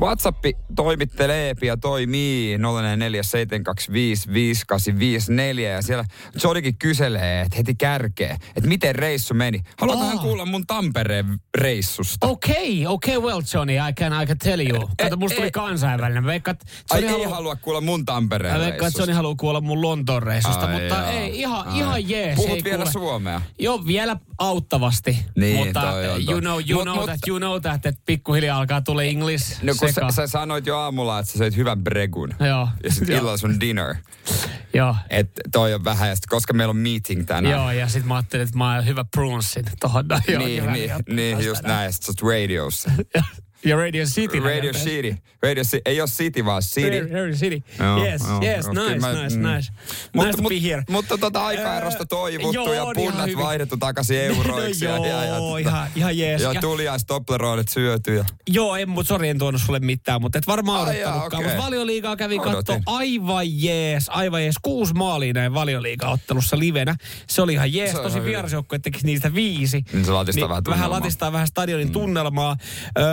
WhatsApp toimittelee ja toimii 0447255854 ja siellä Jodikin kyselee että heti kärkee, että miten reissu meni. Haluatko Oh. kuulla mun Tampereen reissusta? Okei, okei, well Johnny, I can, I can tell you. Kato, musta tuli eh. kansainvälinen. Veikka, Ai Johnny ei haluaa- halua kuulla mun Tampereen Mä veikkaan, että reissusta. Johnny haluaa kuulla mun Lontoon reissusta, Ai mutta joo. ei, ihan, Ai. ihan jees. Puhut ei vielä kuule. suomea. Joo, vielä auttavasti. Niin, mutta you know, you Mut- know mut- that, you know that, että pikkuhiljaa alkaa tulla English No kun sä, sä, sanoit jo aamulla, että sä söit hyvän bregun. Joo. Ja sit Joo. illalla sun dinner. Joo. Että toi on vähän, ja sit, koska meillä on meeting tänään. Joo, ja sit mä ajattelin, että mä oon hyvä prunssin tohon. Niin, niin, niin, just näin. Sit sä radiossa. Ja Radio City. Radio City. Radio City. Ei ole City, vaan City. Radio City. Joo, yes, joo, yes, joo. nice, mä- nice, mm. nice. Mutta, nice to mut, be here. mutta tota aikaerosta Öö, toivottu joo, ja on ihan punnat vaihdettu takaisin euroiksi. No ja, ja, ja, joo, tota- ihan- ihan jees. Ja Ja- tuliais Tobleroneit syöty. Ja, Joo, en, mutta sori, en tuonut sulle mitään, mutta et varmaan odottanutkaan. okei. Mutta valioliigaa Odotin. katsoa aivan jees, aivan jees. Kuusi maalia näin valioliiga-ottelussa livenä. Se oli ihan jees. Se Tosi vierasjoukkue tekisi niistä viisi. Niin se latistaa vähän vähän tunnelmaa. Mm. latistaa vähän stadionin tunnelmaa. Öö,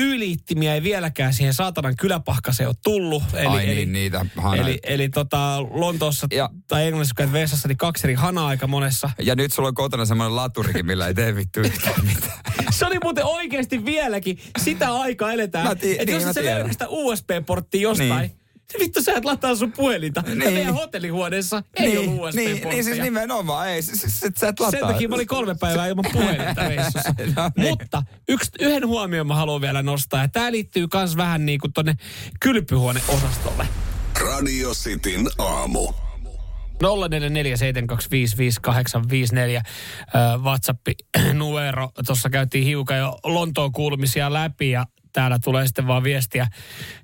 yliittimiä ei vieläkään siihen saatanan kyläpahkaseen ole tullut. Eli, Ai eli, niin, niitä hana- Eli, eli tota, Lontoossa Ja- tai Englannissa, kun vessassa, niin kaksi eri hanaa aika monessa. ja nyt sulla on kotona semmoinen laturikin, millä ei tee vittu yhtään mitään. Se oli muuten oikeasti vieläkin. Sitä aikaa eletään. Mä ti- että niin, jos mä et sä tiedän. löydä sitä USB-porttia jostain, Niin. Se vittu sä et lataa sun puhelinta. Niin. Ja meidän hotellihuoneessa ei niin, ollut USB-porttia. niin, niin siis nimenomaan, ei, siis, siis, sä et lataa. Sen takia mä olin kolme päivää ilman puhelinta reissussa. No niin. Mutta yksi, yhden huomion mä haluan vielä nostaa. Ja tää liittyy kans vähän niin kuin tonne kylpyhuoneosastolle. Radio Cityn aamu. 0447255854 äh, WhatsApp-numero. Tuossa käytiin hiukan jo Lontoon kuulumisia läpi ja täällä tulee sitten vaan viestiä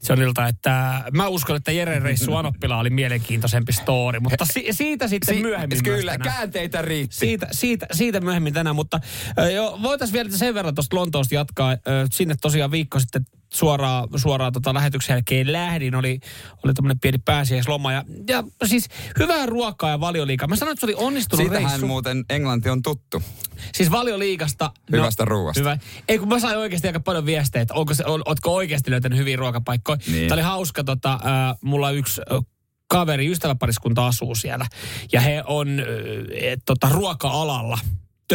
Johnilta, että mä uskon, että Jere Reissu Anoppila oli mielenkiintoisempi story, mutta si- siitä sitten Si- myöhemmin Kyllä, käänteitä riitti. Siitä, siitä, siitä myöhemmin tänään, mutta äh, jo, voitaisiin vielä sen verran tuosta Lontoosta jatkaa. Äh, sinne tosiaan viikko sitten suoraan, suoraan tota lähetyksen jälkeen lähdin. Oli, oli tämmöinen pieni pääsiäisloma. Ja, ja siis hyvää ruokaa ja valioliikaa. Mä sanoin, että se oli onnistunut Siitähän reissu. muuten Englanti on tuttu. Siis valioliigasta. Hyvästä ruuasta. Hyvä. Ei kun mä sain oikeasti aika paljon viestejä, että onko se, on, ootko oikeasti löytänyt hyviä ruokapaikkoja. Niin. Tämä oli hauska, tota, äh, mulla yksi äh, kaveri, ystäväpariskunta asuu siellä. Ja he on äh, tota, ruoka-alalla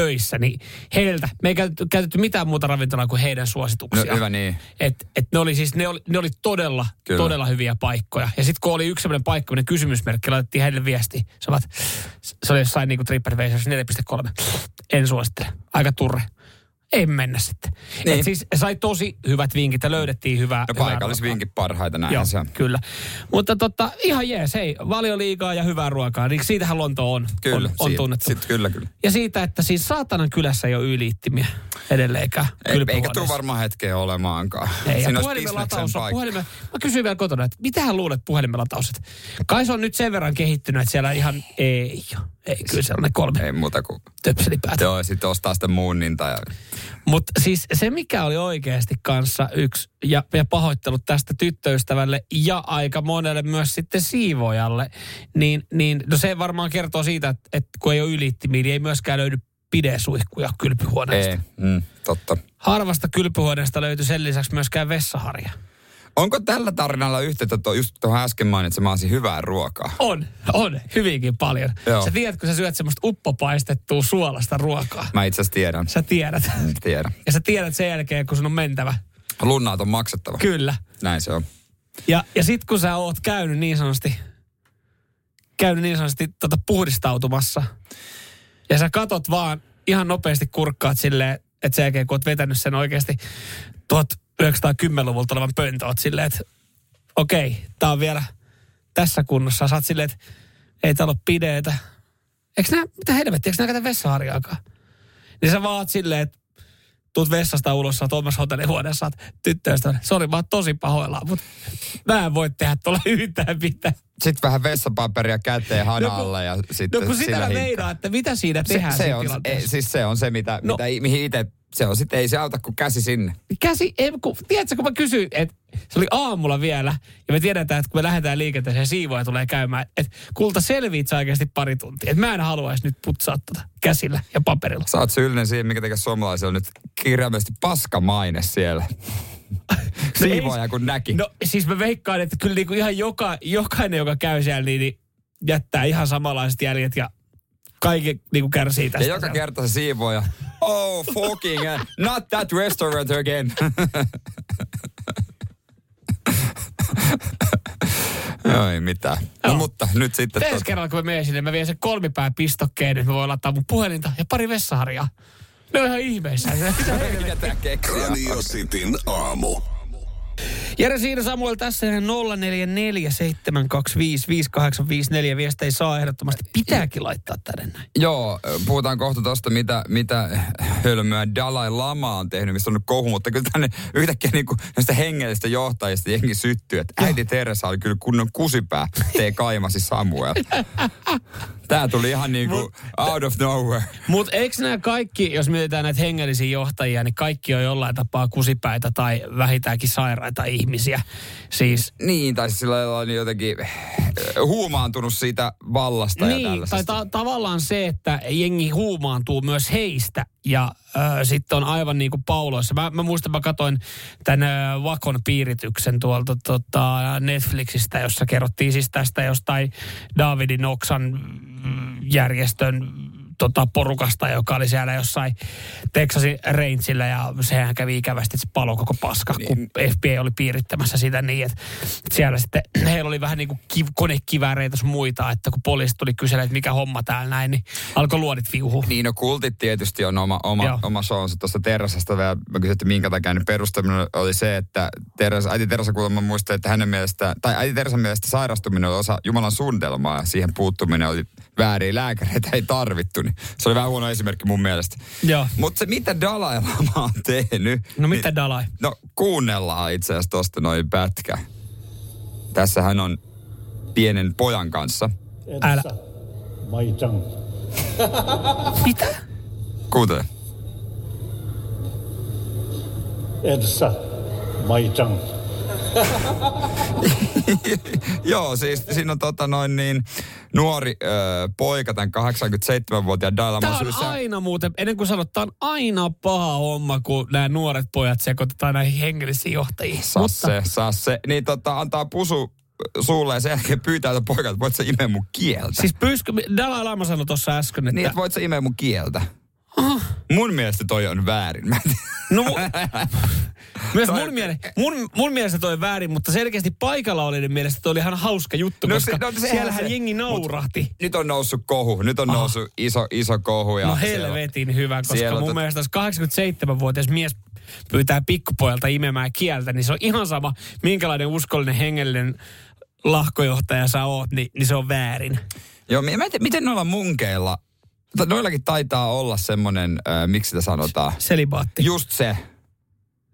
töissä, niin heiltä, me ei käytetty, käytetty mitään muuta ravintolaa kuin heidän suosituksia. No, hyvä niin. Et, et ne oli siis, ne oli, ne oli todella, Kyllä. Todella hyviä paikkoja. Ja sitten kun oli yksi sellainen paikka, minne kysymysmerkki, laitettiin heille viesti. Se, ovat, se oli jossain niin kuin TripAdvisorissa 4.3. En suosittele. Aika turre. Ei mennä sitten. Niin. Et siis sai tosi hyvät vinkit ja löydettiin hyvää. No paikallisvinkit parhaita, näin Joo, se kyllä. Mutta tota, ihan jees, hei, valioliigaa ja hyvää ruokaa. Niin siitähän Lonto on, Kyllä, on, on siitä- tunnettu. Sit, kyllä, kyllä. Ja siitä, että siis saatanan kylässä ei ole yliittimiä edelleenkään. Ei, eikä tule varmaan hetkeä olemaankaan. Ei, Siinä olisi puhelimen bisneksen lataus on, paikka. puhelimen, mä kysyin vielä kotona, että mitähän luulet puhelimen lataus, että kai se on nyt sen verran kehittynyt, että siellä ihan, ei ole, ei, kyllä ne kolme Ei muuta kuin... töpselipäätä. Joo, ja sitten ostaa sitä muunninta. Ja... Mutta siis se, mikä oli oikeasti kanssa yksi, ja, ja pahoittelut tästä tyttöystävälle ja aika monelle myös sitten siivojalle, niin, niin no se varmaan kertoo siitä, että, että kun ei ole ylittimiä, niin ei myöskään löydy pidesuihkuja kylpyhuoneesta. Ei, mm, totta. Harvasta kylpyhuoneesta löytyi sen lisäksi myöskään vessaharja. Onko tällä tarinalla yhteyttä tuo, just tuohon äsken mainitsemasi hyvää ruokaa? On, on, hyvinkin paljon. Joo. Sä tiedät, kun sä syöt semmoista uppopaistettua suolasta ruokaa. Mä itse asiassa tiedän. Sä tiedät. Mm, Tiedän. Ja sä tiedät sen jälkeen, kun sun on mentävä. Lunnaat on maksettava. Kyllä. Näin se on. Ja, ja sit kun sä oot käynyt niin sanotusti, käynyt niin sanotusti tota puhdistautumassa, ja sä katot vaan ihan nopeasti kurkkaat silleen, että sen jälkeen kun oot vetänyt sen oikeasti 1910-luvulta olevan pöntö, oot silleen, että okei, tää on vielä tässä kunnossa. Sä oot silleen, että ei täällä ole pideetä. Eikö nää, mitä helvettiä, eikö nää käytä vessaharjaakaan? Niin sä vaat silleen, että tuut vessasta ulos, sä oot omassa hotellihuoneessa, saat tyttöystävä. Sori, mä oon tosi pahoillaan, mutta mä en voi tehdä tuolla yhtään mitään. Sitten vähän vessapaperia käteen No hanalle ja sitten No kun sitä mä hinkkaa. meinaan, että mitä siinä tehdään se, se on, ei, siis se on se, mitä, No. no. mitä, mihin itse, se on sitten, ei se auta kuin käsi sinne. Käsi, ei, kun, tiedätkö, kun mä kysyin, että se oli aamulla vielä, ja me tiedetään, että kun me lähdetään liikenteeseen, siivoja tulee käymään, että kulta selviit sä oikeasti pari tuntia. Että mä en haluaisi nyt putsaa tota käsillä ja paperilla. Sä oot syyllinen siihen, mikä tekee suomalaisilla nyt kirjaimellisesti paskamaine siellä. Siivoaja kun näki. No siis mä veikkaan, että kyllä niinku ihan joka, jokainen, joka käy siellä, niin, niin jättää ihan samanlaiset jäljet ja kaikki niinku kärsii ja tästä. joka kerta se siivoaja, oh fucking, uh, not that restaurant again. Joo, ei mitään. No, Joo. mutta nyt sitten... Ensi Tot... kerralla, kun mä menen sinne, mä vien sen kolmipään pistokkeen, että mä voin laittaa mun puhelinta ja pari vessaharjaa. Ne on ihan ihmeissä. Mitä keksiä? Radio Cityn aamu. Jere Siina Samuel tässä 0447255854 viestejä ei saa ehdottomasti. Pitääkin laittaa tänne näin. Joo, puhutaan kohta tosta, mitä, mitä hölmöä Dalai Lama on tehnyt, mistä on nyt kohu, mutta kyllä tänne yhtäkkiä niin kuin näistä hengellisistä johtajista jengi syttyy, että äiti Teresa oli kyllä kunnon kusipää, tee kaimasi Samuel. Tää tuli ihan niin kuin out of nowhere. Mutta eikö nämä kaikki, jos mietitään näitä hengellisiä johtajia, niin kaikki on jollain tapaa kusipäitä tai vähintäänkin sairaita ihmisiä. Siis Niin, tai siis sillä lailla on jotenkin eh, huumaantunut siitä vallasta ja niin, tai tällaisesta. ta- tavallaan se, että jengi huumaantuu myös heistä ja sitten on aivan niin kuin pauloissa. Mä, mä muistan, mä katsoin tämän äh, Vakon piirityksen tuolta tota, Netflixistä, jossa kerrottiin siis tästä jostain Davidin Oksan mm, järjestön tota, porukasta, joka oli siellä jossain Texasin Rangeillä ja sehän kävi ikävästi, että se palo koko paska, niin. kun FBI oli piirittämässä sitä niin, että siellä sitten heillä oli vähän niin kuin kiv- konekivääreitä sun muita, että kun poliisi tuli kyselemään, että mikä homma täällä näin, niin alkoi luodit viuhua. Niin, no kultit tietysti on oma, Joo. oma, oma shownsa tuosta Terrasasta. Vielä mä kysyin, että minkä takia niin perustaminen oli se, että Teresa, äiti Teresa kuulemma muisteli, että hänen mielestä, tai äiti Teresan mielestä sairastuminen oli osa Jumalan suunnitelmaa ja siihen puuttuminen oli väärin. Lääkäreitä ei tarvittu, niin se oli vähän huono esimerkki mun mielestä. Joo. Mutta se, mitä Dalai Lama on tehnyt... No mitä niin, Dalai? No kuunnellaan itse asiassa tosta noin pätkä. Tässä hän on pienen pojan kanssa. Älä. mitä? Kuuntele. Edessä. Maitang. Joo, siis siinä on tota noin niin nuori ö, poika, tämän 87-vuotiaan Dalai Tämä on aina muuten, ennen kuin sanot, tämä on aina paha homma, kun nämä nuoret pojat sekoitetaan näihin hengellisiin johtajiin. Saa se, saa se. Niin tota, antaa pusu suulle ja sen jälkeen pyytää että poika, että voit sä imeä mun kieltä. Siis pyyskö, Dalai Lama sanoi tuossa äsken, että... Niin, että voit sä imeä mun kieltä. Mun mielestä toi on väärin. Mä. No, myös Toi- mun, miele, mun, mun mielestä toi väärin, mutta selkeästi paikalla olijoiden mielestä toi oli ihan hauska juttu, No koska se- no sehän siellähän se- jengi naurahti. Nyt on noussut kohu. Nyt on Aha. noussut iso, iso kohu. Ja No siellä- helvetin hyvä, koska siellä mun tot- mielestä jos 87-vuotias mies pyytää pikkupojalta imemään kieltä, niin se on ihan sama, minkälainen uskollinen hengellinen lahkojohtaja sä oot, niin, niin se on väärin. Joo, mä en tiedä, miten noilla munkeilla, mutta noillakin taitaa olla semmoinen, äh, miksi sitä sanotaan, Selibaatti. just se.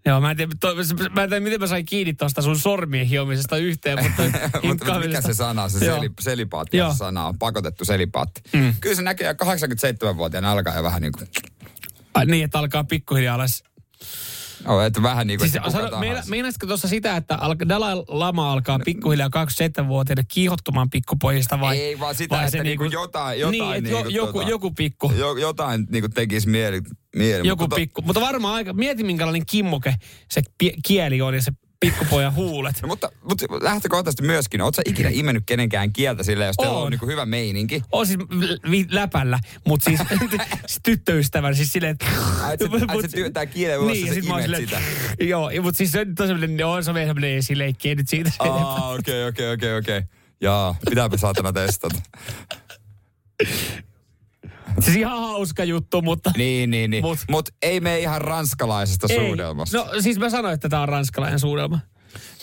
Joo, mä en, tiedä, to, mä en tiedä, miten mä sain kiinni tuosta sun sormien hiomisesta yhteen, mutta, mikä se sana, se seli, selipaatti, se sana on pakotettu selipaatti. Mm. Kyllä se näkee jo 87-vuotiaana alkaa jo vähän niin kuin, Ai, niin, että alkaa pikkuhiljaa alas. Oh, että vähän niin kuin, Siis, kuka sano, meina, tahansa. meinaisitko tuossa sitä, että alka, Dalai Lama alkaa pikkuhiljaa 27-vuotiaana kiihottumaan pikkupojista vai? Ei, vaan sitä, vai että se niinku jotain- jotain Niin, että niinku joku, tota- joku pikku. Jo, jotain niin kuin tekisi mieli. mieli Joku mutta, pikku. Mutta varmaan aika, mieti minkälainen kimmoke se pie, kieli on ja se pikkupojan huulet. No, mutta, mutta lähtökohtaisesti myöskin, ootko ikinä imennyt kenenkään kieltä silleen, jos teillä On. on niin hyvä meininki? On siis vi- läpällä, mutta siis, tyttöystävän, siis silleen, että... Ai, et se- se työntää kielen ulos ja ja sit mä oon imet silleen, Joo, mutta siis se on semmoinen, on se vähän semmoinen esileikki, ei nyt siitä. Aa, okei, okei, okei, okei. Jaa, pitääpä saatana testata. Siis ihan hauska juttu, mutta... Niin, niin, niin. Mut- Mut, ei me ihan ranskalaisesta Ei. suudelmasta. No siis mä sanoin, että tämä on ranskalainen suudelma.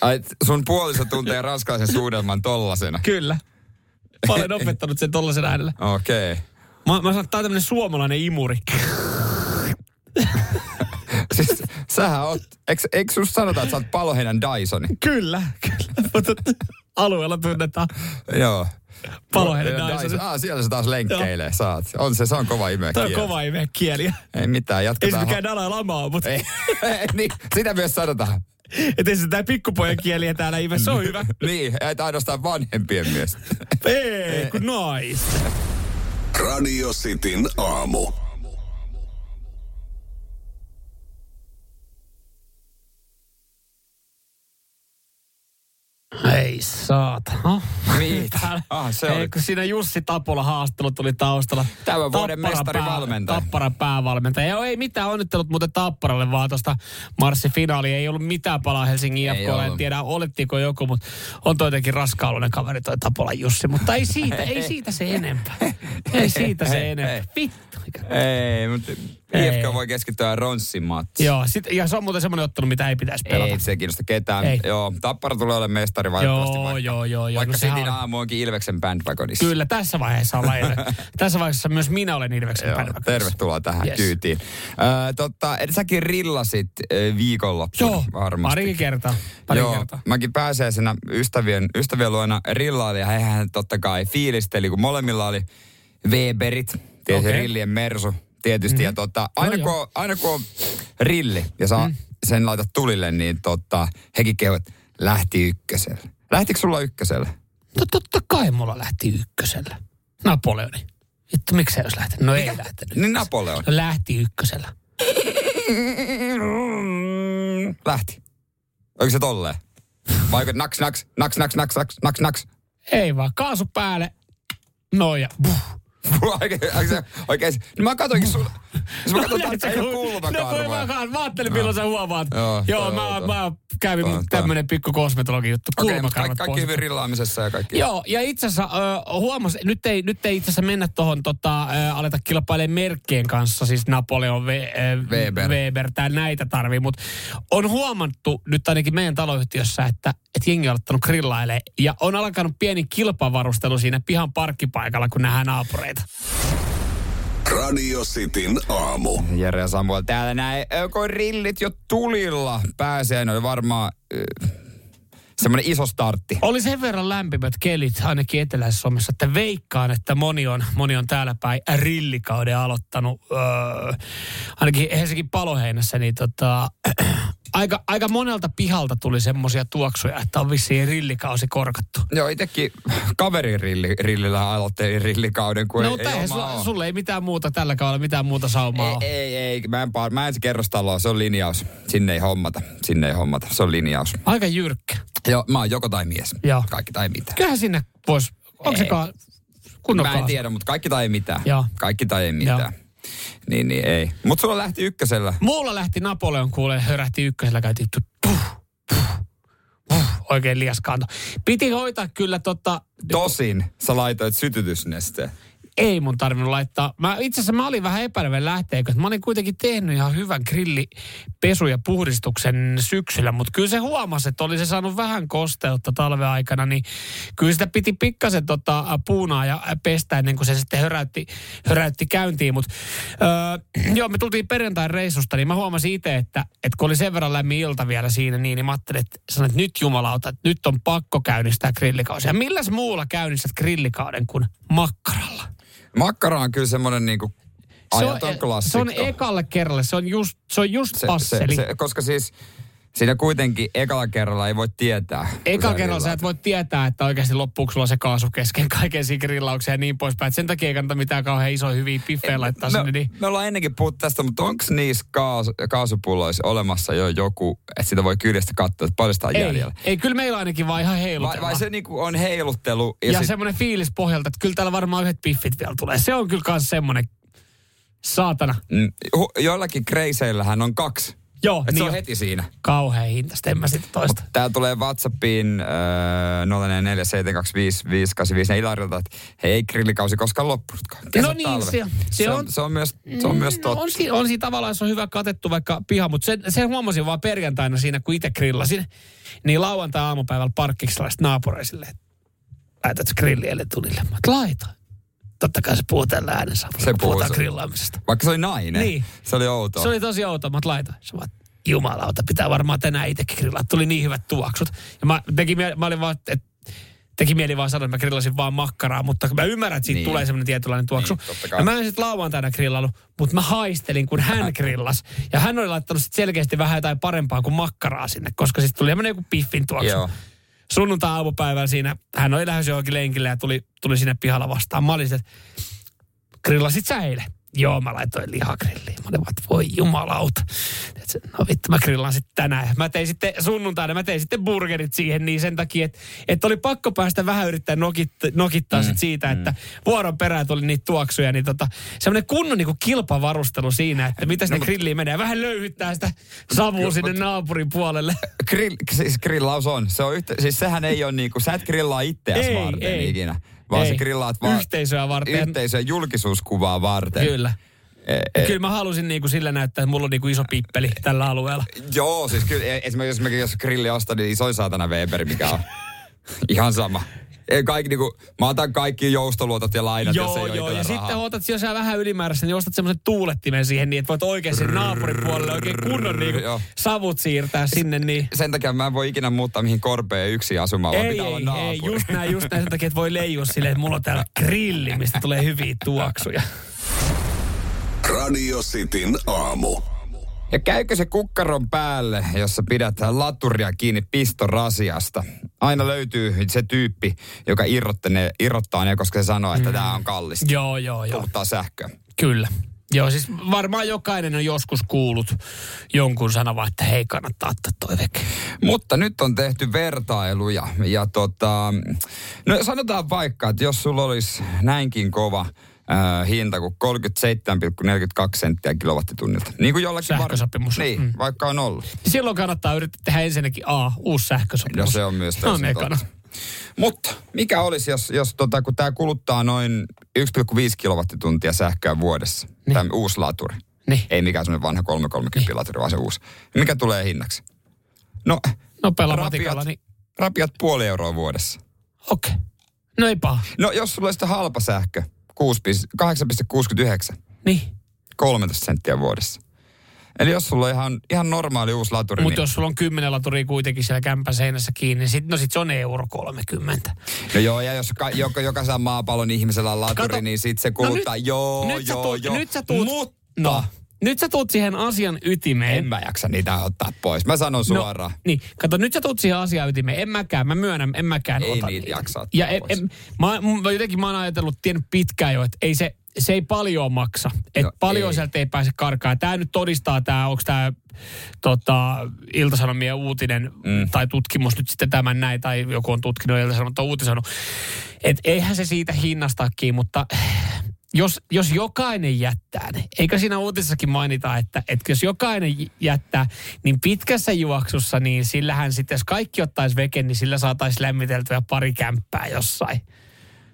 Ai, sun puoliso tuntee ranskalaisen suudelman tollasena. Kyllä. Mä olen opettanut sen tollasen äänellä. Okei. Okay. Mä, mä sanon, että tää on tämmönen suomalainen imuri. Siis, sähän oot, eikö, eikö susta sanota, että sä oot paloheinän Dysoni? Kyllä, kyllä. Mutta alueella tunnetaan Joo. Paloheinän Dyson. Ah, siellä se taas lenkkeilee, saat. On se, se on kova imeä Toi on kieli. kova ime kieliä. Ei mitään, Ei se jatketaan. mikään Dalai Lama ole, mutta Ei, niin, sitä myös sanotaan. et ei se tää pikkupojan kieliä täällä ime, se on hyvä. niin, et ainoastaan vanhempien mies. Ei, kun nois. Radio Cityn aamu. Ei saata. Mitä? Ah, se oli. Ei, kun siinä Jussi Tapola haastattelu tuli taustalla. Tämän vuoden Tapparan mestarivalmentaja. Tapparan päävalmentaja. Joo, ei mitään onnittelut muuten Tapparalle, vaan tuosta marssifinaali. Ei ollut mitään palaa Helsingin IFKlle. En tiedä, olettiinko joku, mutta on toi jotenkin raskaaluinen kaveri toi Tapola Jussi. Mutta ei siitä, ei siitä se enempää. Ei siitä se enempää. Vittu. Ei, mutta. IFK voi keskittyä Ronssin matsiin. Joo, sit, ja se on muuten semmoinen ottelu, mitä ei pitäisi pelata. Ei se kiinnosta ketään. Ei. Joo, Tappara tulee olemaan mestari valitettavasti. Joo, vaikka, joo, joo, joo. Vaikka No Cityn on- aamu onkin Ilveksen bandwagonissa. Kyllä, tässä vaiheessa ollaan Tässä vaiheessa myös minä olen Ilveksen Joo, bandwagonissa. tervetuloa tähän Yes. kyytiin. Ö, totta, et säkin rillasit ö, viikonloppuna Joo, varmasti. parikin kertaa. Pari Joo, kertaa. mäkin pääsiäisenä ystävien, ystävien luona rillailin ja hehän totta kai fiilisteli, kun molemmilla oli Weberit, tietysti Okei. okay. rillien mersu tietysti. Mm-hmm. Ja tota, aina, Joo, kun, on- aina kun on rilli ja saa mm. sen laitat tulille, niin tota, hekin kehuvat, lähti ykköselle. Lähtikö sulla ykköselle? No totta kai mulla lähti ykkösellä. Napoleoni. Vittu, miksi se olisi lähtenyt? No ei lähtenyt. Niin Napoleon. No lähti ykkösellä. Lähti. Oliko se tolleen? Vai naks, naks, naks, naks, naks, naks, naks, naks? Ei vaan, kaasu päälle. No ja buh. Oikein, oikein. No mä katsoinkin sun... Jos mä katson, että ei ole No kun mä, kulmakarvoja. kaan- mä ajattelin, milloin sä huomaat. Joo, Joo, mä, mä kävin on- tämmönen pikku kosmetologi juttu. Kulmakarvat kaikki, kaikki hyvin rillaamisessa ja kaikki. Joo, ja itse asiassa ö, huomas, nyt ei, nyt ei itse asiassa mennä tuohon, tota, ö, aleta kilpailemaan merkkien kanssa, siis Napoleon, Ve, ö, Weber. Weber tai näitä tarvii, mutta on huomattu nyt ainakin meidän taloyhtiössä, että, että jengi on aloittanut grillailemaan ja on alkanut pieni kilpavarustelu siinä pihan parkkipaikalla, kun nähdään naapureita. Radio Cityn aamu. Jere ja Samuel täällä näin. Öko rillit jo tulilla. Pääsiäinen oli varmaan äh, semmoinen iso startti. Oli sen verran lämpimät kelit ainakin eteläisessä Suomessa, että veikkaan, että moni on, moni on täällä päin rillikauden aloittanut. Öö, ainakin Helsingin paloheinässä, niin tota, aika, aika monelta pihalta tuli semmoisia tuoksuja, että on vissiin rillikausi korkattu. Joo, itekin kaverin rilli, rillillä aloittelin rillikauden, kun No, ei, ei sulla, ole. sulla ei mitään muuta tällä kaudella, mitään muuta saumaa. Ei, ei, ei, mä en, mä en se kerrostaloa, se on linjaus. Sinne ei hommata, sinne ei hommata, se on linjaus. Aika jyrkkä. Joo, mä oon joko tai mies. Joo. Kaikki tai mitään. Kyllähän sinne voisi, onko se ka- kunnon Mä en tiedä, mutta kaikki tai mitään. Joo. Kaikki tai ei mitään. Niin, niin ei. Mutta sulla lähti ykkösellä. Mulla lähti Napoleon kuule, hörähti ykkösellä, käytiin puh, puh, puh, oikein liaskaanto. Piti hoitaa kyllä tota, Tosin sä laitoit sytytysnesteen. Ei mun tarvinnut laittaa. Mä, itse asiassa mä olin vähän epäilevän lähteekö, mä olin kuitenkin tehnyt ihan hyvän grillipesu ja puhdistuksen syksyllä, mutta kyllä se huomasi, että oli se saanut vähän kosteutta talven aikana, niin kyllä sitä piti pikkasen tota, puunaa ja pestä ennen kuin se sitten höräytti, höräytti käyntiin. Mutta öö, joo, me tultiin perjantain reissusta, niin mä huomasin itse, että, että kun oli sen verran lämmin ilta vielä siinä, niin, niin mä ajattelin, että, sanoin, että nyt jumalauta, että nyt on pakko käynnistää grillikausi. Ja milläs muulla käynnistät grillikauden kuin makkaralla? Makkara on kyllä semmoinen niinku se klassikko. on ekalle kerralle, se on just, se on just se, passeli. se, se, koska siis siinä kuitenkin ekalla kerralla ei voi tietää. kun Eka sä kerralla sä et voi tietää, että oikeasti loppuuko sulla se kaasu kesken kaiken siinä grillaukseen ja niin poispäin. Et sen takia ei kannata mitään kauhean isoja hyviä piffejä laittaa me, sinne. Niin. me ollaan ennenkin puhuttu tästä, mutta onko niissä kaas, kaasupulloissa olemassa jo joku, että sitä voi kyljestä katsoa, että paljon sitä on Ei, jäljellä? ei, kyllä meillä ainakin vaan ihan Vai, heilutellaan. vai se niinku on heiluttelu ja, ja sit, semmoinen fiilis pohjalta, että kyllä täällä varmaan yhdet piffit vielä tulee. Se on kyllä kans semmoinen, saatana. mm, joillakin kreiseillähän on kaksi. Joo, Et niin se on jo. heti siinä. kauhean hintaista, en mä sitten toista. Tää tulee Whatsappiin äh, 0447255854 Ilarilta, että hei, ei grillikausi koskaan loppunutkaan. Kesä, No niin, talve. se- se se, on- on, se on myös, se on myös Mm, totta. On, si- on siinä tavallaan, se on hyvä katettu vaikka piha, mutta sen, sen huomasin vaan perjantaina siinä, kun itse grillasin, niin lauantai-aamupäivällä parkkiksella naapureisille, että laitatko grillielle tulille? Mä laita. Totta kai se puhuu tällä äänensä. Se puhuu grillaamisesta. Vaikka se oli nainen. Niin. Se oli outoa. Se oli tosi outoa, mä laitoin. Se vaan, jumalauta, pitää varmaan tänään itsekin grillaa. Tuli niin hyvät tuoksut. Ja mä, teki, mä olin vaan, että teki mieli vaan sanoa, että mä grillasin vaan makkaraa, mutta mä ymmärrän, että siitä Niin. tulee semmoinen tietynlainen tuoksu. Niin, ja mä en sitten lauantaina grillannut, mutta mä haistelin, kun hän grillas. Ja hän oli laittanut sit selkeästi vähän jotain parempaa kuin makkaraa sinne, koska sitten tuli semmoinen joku piffin tuoksu. Joo. Sunnuntai aamupäivällä siinä, hän oli lähdössä johonkin lenkille ja tuli, tuli sinne pihalla vastaan. Mä olin että grillasit sä eilen? Joo, mä laitoin lihagrilliin. Mä olin vaan, että voi jumalauta. No vittu, mä grillaan sitten tänään. Mä tein sitten sunnuntaina, mä tein sitten burgerit siihen niin sen takia, että, että oli pakko päästä vähän yrittää nokit, nokittaa mm, sit siitä, että vuoron perään tuli niitä tuoksuja. Niin tota, semmoinen kunnon niinku kilpavarustelu siinä, että mitä sinne grilliin menee. Vähän löyhyttää sitä savua sinne naapurin puolelle. Grill, siis grillaus on. Se on yhtä, siis sehän ei ole niinku, sä et grillaa itseäsi varten ei. ikinä. Vaan Ei. sä grillaat vaan Yhteisöä varten. yhteisöä julkisuuskuvaa varten. Kyllä. E- Ja kyllä mä halusin niinku sillä näyttää, että mulla on niinku iso pippeli tällä alueella. Joo, siis kyllä e- esimerkiksi jos, mä- jos grilli ostan, niin isoin saatana Weber, mikä on ihan sama. Ei Kaikki, niinku, mä otan kaikki joustoluotot ja lainat, joo, ole joo. Ja itsellä sitten rahaa. otat, jos sä vähän ylimääräistä, niin ostat semmoisen tuulettimen siihen niin, että voit oikein sen naapuripuolelle oikein kunnon niinku savut siirtää sinne. Niin. Sen takia mä en voi ikinä muuttaa mihin korpeen yksi asumaan, vaan Ei, pitää olla ei, naapuri. ei, just näin, just näin sen takia, että voi leijua silleen, että mulla on täällä grilli, mistä tulee hyviä tuoksuja. Radio Cityn aamu. Ja käykö se kukkaron päälle, jossa pidät laturia kiinni pistorasiasta? Aina löytyy se tyyppi, joka irrottaa ne, irrottaa ne koska se sanoo, että tämä on kallista. Joo, joo, joo. Kuluttaa sähköä. Kyllä. Joo, siis varmaan jokainen on joskus kuullut jonkun sanovan, että hei, kannattaa ottaa toi veke. Mutta nyt on tehty vertailuja ja tota, no sanotaan vaikka, että jos sulla olisi näinkin kova äh, hinta kuin 37,42 senttiä kilowattitunnilta. Niin kuin jollakin Sähkösopimus. Niin, Mm. vaikka on ollut. Niin Silloin kannattaa yrittää tehdä ensinnäkin A, uusi sähkösopimus. No se on myös täysin totta. Mutta mikä olisi, jos, jos tota, kun tämä kuluttaa noin 1,5 kilowattituntia sähköä vuodessa, niin. tämä uusi laturi. Niin. Ei mikään semmoinen vanha 330 laturi, vaan se uusi. Mikä tulee hinnaksi? No, Nopealla rapiat, matikalla, niin rapiat puoli euroa vuodessa. okei. Okay. No ei paha. No jos sulla sitten halpa sähkö, 6 8,69, Niin. 13 senttiä vuodessa. Eli jos sulla on ihan, ihan normaali uusi laturi, Mutta niin, jos sulla on kymmenen laturia kuitenkin siellä kämpän seinässä kiinni, niin sit, no sit se on euro 30. no joo, ja jos ka, joka, jokaisella maapallon ihmisellä on laturi, Kato. niin sit se kuluttaa, nyt- joo, nyt joo, tuut- joo. nyt sä tuut- Mutta No, nyt sä tuut siihen asian ytimeen. en mä jaksa niitä ottaa pois. Mä sanon suoraan. No, niin, kato, nyt sä tuut siihen asian ytimeen. En mäkään, mä myönnän, en mäkään Ei ota niitä jaksa ottaa Ja en, pois. en, mä, mä, jotenkin mä oon ajatellut, tiennyt pitkään jo, että ei se, se ei paljon maksa. Että No, paljon ei. sieltä ei pääse karkaan. Tämä nyt todistaa tämä, onko tämä tota, Ilta-Sanomien uutinen mm. tai tutkimus nyt sitten tämän näin, tai joku on tutkinut Ilta-Sanomat on uutisoinut. Että eihän se siitä hinnastakin, mutta jos, jos jokainen jättää ne, eikö siinä uutisessakin mainita, että, että jos jokainen jättää, niin pitkässä juoksussa, niin sillähän sitten, jos kaikki ottaisi veken, niin sillä saataisiin lämmiteltyä pari kämppää jossain.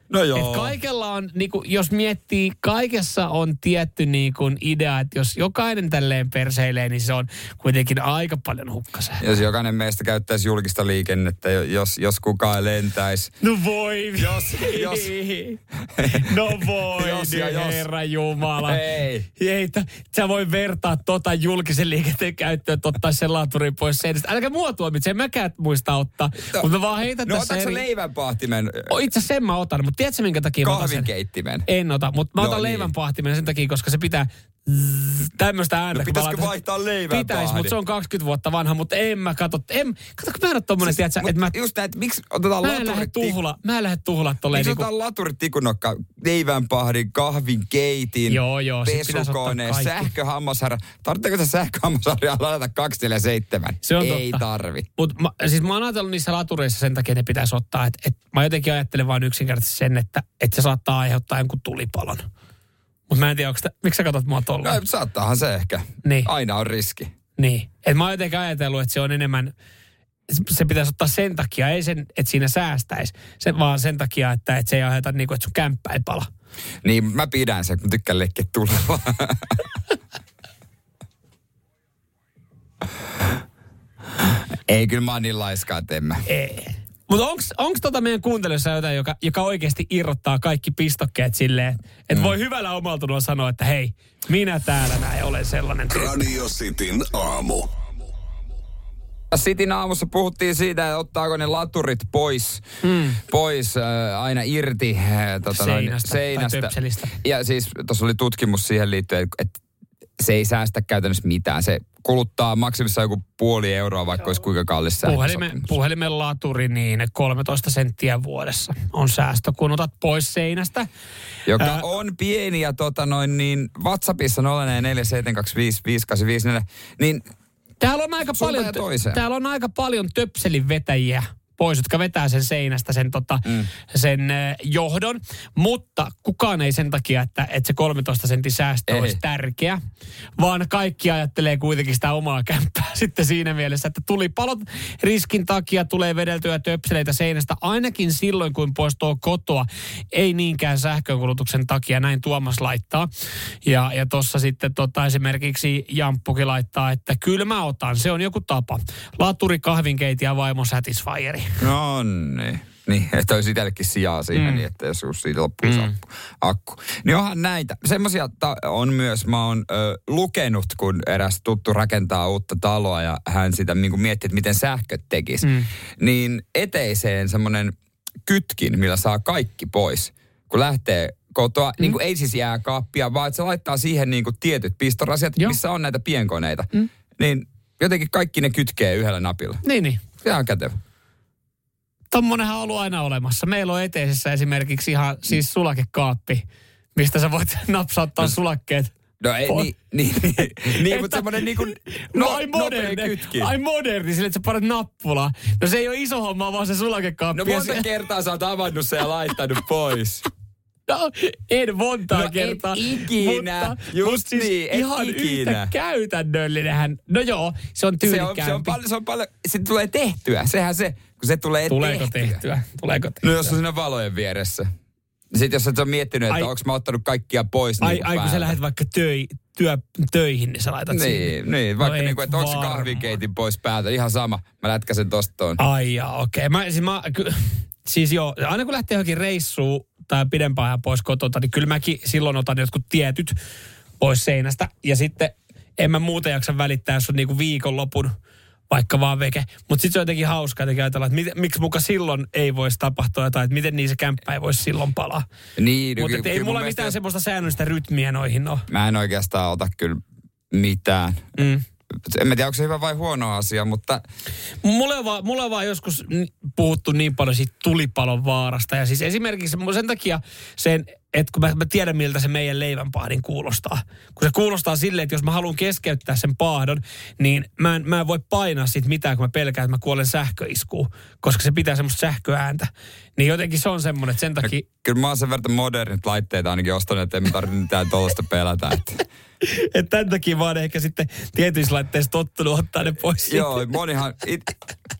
No joo. Et kaikella on, niinku, jos miettii, kaikessa on tietty niinku, idea, että jos jokainen tälleen perseilee, niin se on kuitenkin aika paljon hukkasää. Jos jokainen meistä käyttäisi julkista liikennettä, jo- jos, jos kukaan lentäisi. No voi. Jos, jos, No voi, Jos ja jos. herra Jumala. Ei. Ei, t- sä voi vertaa tota julkisen liikenteen käyttöön, että ottaisi sen laturin pois seinästä. Älkää mua tuomitse, en mäkään muista ottaa. No, mutta mä vaan heitän no tässä otatko eri... leivänpahtimen, O, Itse asiassa sen mä otan, mutta tiedätkö minkä takia mä otan sen? kahvinkeittimen? En ota, mutta mä No otan niin. leivän pahtimen sen takia, koska se pitää tämmöistä ääntä. No pitäisikö vaihtaa leivän Pitäis, mutta se on 20 vuotta vanha, mutta en mä katso. En, kato, kun mä en ole tommonen, siis, tiedätkö, Mut että mä, Just näin, että miksi otetaan mä en lähde tuhla, mä en lähde tuhla tolleen Miksi niinku, otetaan laturit tikunokka, leivänpahdin, kahvinkeitin, Joo, joo, sit pitäisi ottaa pesukone, kaikki. sähköhammasharja. Tarvitseeko se sähköhammasharjaa ladata 247? Se on Ei totta. tarvi. Mutta mä, siis mä oon ajatellut niissä latureissa sen takia, että ne pitäisi ottaa. Että et, mä jotenkin ajattelen vain yksinkertaisesti sen, että, että se saattaa aiheuttaa jonkun tulipalon. Mutta mä en tiedä, onko miksi sä katsot mua tuolla? No, saattaahan se ehkä. Niin. Aina on riski. Niin. Et mä oon jotenkin ajatellut, että se on enemmän, se pitäisi ottaa sen takia, ei sen, että siinä säästäisi, se, vaan sen takia, että, että se ei aiheuta niin kuin, että sun kämppä ei pala. Niin mä pidän sen, kun tykkään leikkiä tulella. ei, kyllä mä oon niin laiskaa, että en mä. Ei. Mutta onko tota meidän kuuntelijoissa jotain, joka, joka oikeasti irrottaa kaikki pistokkeet silleen, että mm. voi hyvällä omaltunnolla sanoa, että hei, minä täällä näin olen sellainen. tyyppi. Radio Cityn aamu. Sitin aamussa puhuttiin siitä, että ottaako ne laturit pois, mm. pois äh, aina irti äh, tota Seinästä tai seinästä. Ja siis tuossa oli tutkimus siihen liittyen, että se ei säästä käytännössä mitään. Se kuluttaa maksimissaan joku puoli euroa, vaikka olisi kuinka kallis sähkösopimus. puhelimen laturi, niin 13 senttiä vuodessa on säästö, kun otat pois seinästä. Joka Ää- on pieni ja tota noin niin WhatsAppissa 04725584, niin Täällä on aika paljon, toiseen. täällä on aika paljon töpselin vetäjiä pois, jotka vetää sen seinästä sen, tota, mm. sen johdon. Mutta kukaan ei sen takia, että, että se 13 sentin säästö Ei. olisi tärkeä, vaan kaikki ajattelee kuitenkin sitä omaa kämppää sitten siinä mielessä, että tuli palot riskin takia tulee vedeltyä töpseleitä seinästä ainakin silloin, kun poistoo kotoa. Ei niinkään sähkönkulutuksen takia, näin Tuomas laittaa. Ja, ja tuossa sitten tota, esimerkiksi Jamppukin laittaa, että kyllä mä otan, se on joku tapa. Laturi, kahvinkeiti ja vaimo Satisfyeri. No niin. Niin, että olisi itsellekin sijaa siihen, mm. niin että jos siitä loppuisi mm. akku. Niin onhan näitä. Semmoisia on myös, mä oon ö, lukenut, kun eräs tuttu rakentaa uutta taloa ja hän sitä niin kuin miettii, että miten sähköt tekisi. Mm. Niin eteiseen semmoinen kytkin, millä saa kaikki pois, kun lähtee kotoa, mm. niin kuin ei siis jääkaappia, vaan että se laittaa siihen niin kuin tietyt pistorasiat, Joo. missä on näitä pienkoneita. Mm. Niin jotenkin kaikki ne kytkee yhdellä napilla. Niin, niin. Se on kätevä. Tommonenhan on ollut aina olemassa. Meillä on eteisessä esimerkiksi ihan siis sulakekaappi, mistä sä voit napsauttaa sulakkeet. No ei, niin, niin, niin, niin mutta semmoinen niin kuin No, no, ai moderni, kytki. ai moderni, sille, että sä parat nappulaa. No se ei ole iso homma, vaan se sulakekaappi. No monta se- kertaa sä oot avannut sen ja laittanut pois. No, en montaa No et kertaa. ikinä. Mutta, Just mutta siis niin, et ihan ikinä. yhtä käytännöllinenhän. No joo, se on Se on, tyylikkäämpi. se on paljon, se on paljon, se tulee tehtyä. Sehän se, kun se tulee Tuleeko tehtyä. tehtyä? Tuleeko tehtyä? No jos on siinä valojen vieressä. Sitten jos et ole miettinyt, että onko mä ottanut kaikkia pois ai, niin ai kun sä lähdet vaikka töi, työ, töihin, niin sä laitat. Niin, niin, vaikka No niin kuin, että onko kahvikeitin pois päältä. Ihan sama. Mä lätkäsen tosta tuon. Ai jaa, okei. Mä, siis, mä, ky, siis joo, aina kun lähtee johonkin reissuun tai pidempään ajan pois kotota, niin kyllä mäkin silloin otan jotkut tietyt pois seinästä. Ja sitten en mä muuten jaksa välittää, jos on niinku viikonlopun vaikka vaan veke. Mutta sitten se on jotenkin hauskaa jotenkin ajatella, että mit, miksi muka silloin ei voisi tapahtua jotain, että miten niin se kämppä ei voisi silloin palaa. Niin, Mutta kyllä- ei mulla mielestä mitään jos- semmoista säännöllistä rytmiä noihin ole. Mä en oikeastaan ota kyllä mitään. Mm. En mä tiedä, onko se hyvä vai huono asia, mutta Mulle on, vaan, mulle on vaan joskus puhuttu niin paljon siitä tulipalon vaarasta. Ja siis esimerkiksi sen takia sen, että kun mä, mä tiedän miltä se meidän leivänpahdin kuulostaa. Kun se kuulostaa silleen, että jos mä haluan keskeyttää sen paahdon, niin mä en, mä en voi painaa siitä mitään, kun mä pelkään, että mä kuolen sähköiskuun. Koska se pitää semmoista sähköääntä. Niin jotenkin se on semmoinen, että sen takia... kyllä mä oon sen verran modernit laitteet ainakin ostanut, että en mä tarvitse mitään tuollaista pelätä. Että. Että tämän takia vaan ehkä sitten tietyissä laitteissa tottunut ottaa ne pois. Joo, monihan... It,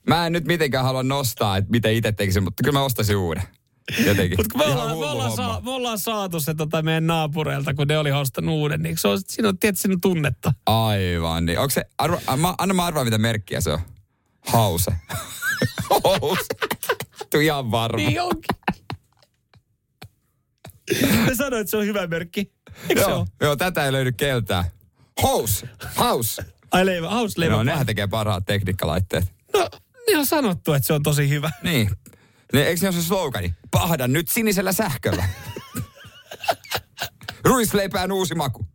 mä en nyt mitenkään halua nostaa, että miten itse tekisin, mutta kyllä mä ostaisin uuden. Jotenkin. Mutta kun me ollaan, me, ollaan saa, me ollaan saatu se tota meidän naapureilta, kun ne oli ostanut uuden, niin se on, siinä on tietysti siinä on tunnetta. Aivan, niin. Onko se... Arva, mä, anna mä arvaa, mitä merkkiä se on. Hause. Hause. Tuu ihan varma. Niin onkin. Ne sanoi, että se on hyvä merkki. Eikö se joo, ole? joo, tätä ei löydy keltään. House. House. Ai leivä, haus leivä. No, nehän tekee parhaat tekniikkalaitteet. No, niin on sanottu, että se on tosi hyvä. Niin. Ne, eikö se ole se slogani? Pahda nyt sinisellä sähköllä. Ruisleipään uusi maku.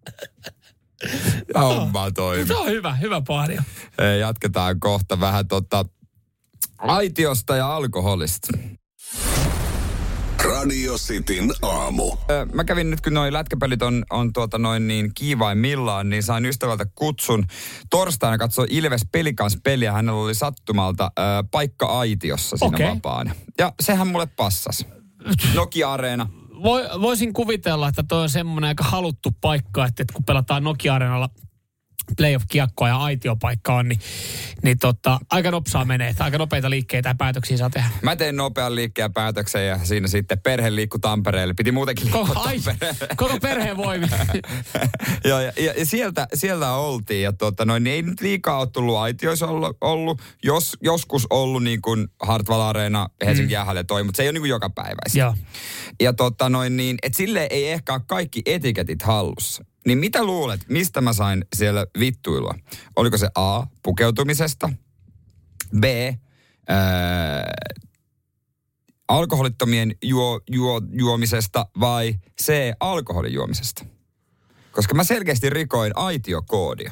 Homma toimii. Se on hyvä, hyvä pahdio. Ei, Jatketaan kohta vähän tota aitiosta ja alkoholista. Radio Cityn aamu. Ö, Mä kävin nyt, kun noin lätkäpelit on, on tuota noin niin kiivaimmillaan, niin sain ystävältä kutsun torstaina katsoa Ilves Pelikans peliä. Hänellä oli sattumalta ö, paikka aitiossa siinä Okei. vapaana. Ja sehän mulle passas. Nokia-areena. Voi, voisin kuvitella, että toi on semmoinen aika haluttu paikka, että, että kun pelataan Nokia-areenalla playoff-kiekkoa ja aitiopaikka on, niin, niin tota, aika nopsaa menee. Aika nopeita liikkeitä ja päätöksiä saa tehdä. Mä tein nopean liikkeen päätöksen ja siinä sitten perhe liikkui Tampereelle. Piti muutenkin liikkua Koko, ai, koko perheen voimi. Joo, ja, ja, ja sieltä, sieltä oltiin. Ja tota, noin, niin ei nyt liikaa ole tullut aitioissa ollut, ollut. Jos, joskus ollut niin kuin Hartwall Areena, Helsingin mm. jäähalle toi, mutta se ei ole niin kuin joka päiväistä. Joo. Ja tota noin niin, että sille ei ehkä ole kaikki etiketit hallussa. Niin mitä luulet, mistä mä sain siellä vittuilua? Oliko se A, pukeutumisesta, B, ää, alkoholittomien juo, juo, juomisesta vai C, alkoholin juomisesta? Koska mä selkeästi rikoin aitiokoodia.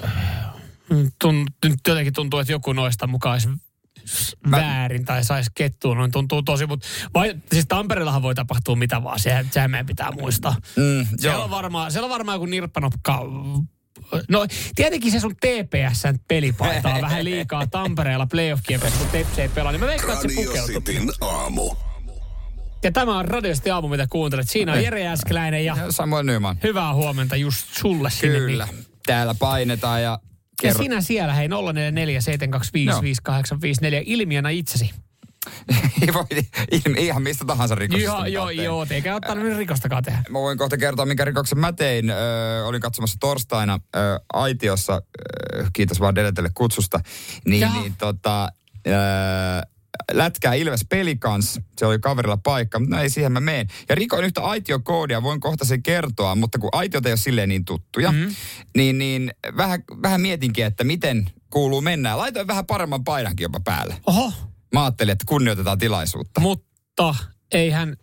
Tun, nyt jotenkin tuntuu, että joku noista mukaan olisi väärin tai saisi kettua, noin tuntuu tosi, mutta vai, siis Tampereellahan voi tapahtua mitä vaan, sehän, sehän meidän pitää muistaa. Mm, Siellä on, varmaan, siellä on varmaan joku nirppanopka. No tietenkin se sun TPSn pelipaita on vähän liikaa Tampereella playoff kun Tepsi ei pelaa, niin mä veikkaan, että se pukeutuu. Aamu. Ja tämä on radiosti aamu, mitä kuuntelet. Siinä on Jere Äskeläinen ja Ja Samuel Nyman. hyvää huomenta just sulle sinne. Kyllä. Niin. Täällä painetaan ja... Ja kerro- sinä siellä, hei 0447255854, ilmiönä itsesi. Voi ilmi, ihan mistä tahansa rikoksesta. Joo, joo, joo, eikä ottaa nyt rikostakaan tehdä. Mä voin kohta kertoa, minkä rikoksen mä tein. Öö, olin katsomassa torstaina öö, Aitiossa, öö, kiitos vaan Deletelle kutsusta, niin, Jaha. niin tota, öö, lätkää Ilves pelikans. Se oli kaverilla paikka, mutta no ei siihen mä meen. Ja rikoin yhtä aitiokoodia, voin kohta sen kertoa, mutta kun aitiot ei ole silleen niin tuttuja, mm. niin, niin vähän, vähän mietinkin, että miten kuuluu mennä. Laitoin vähän paremman paidankin jopa päälle. Oho, Mä ajattelin, että kunnioitetaan tilaisuutta. mutta eihän,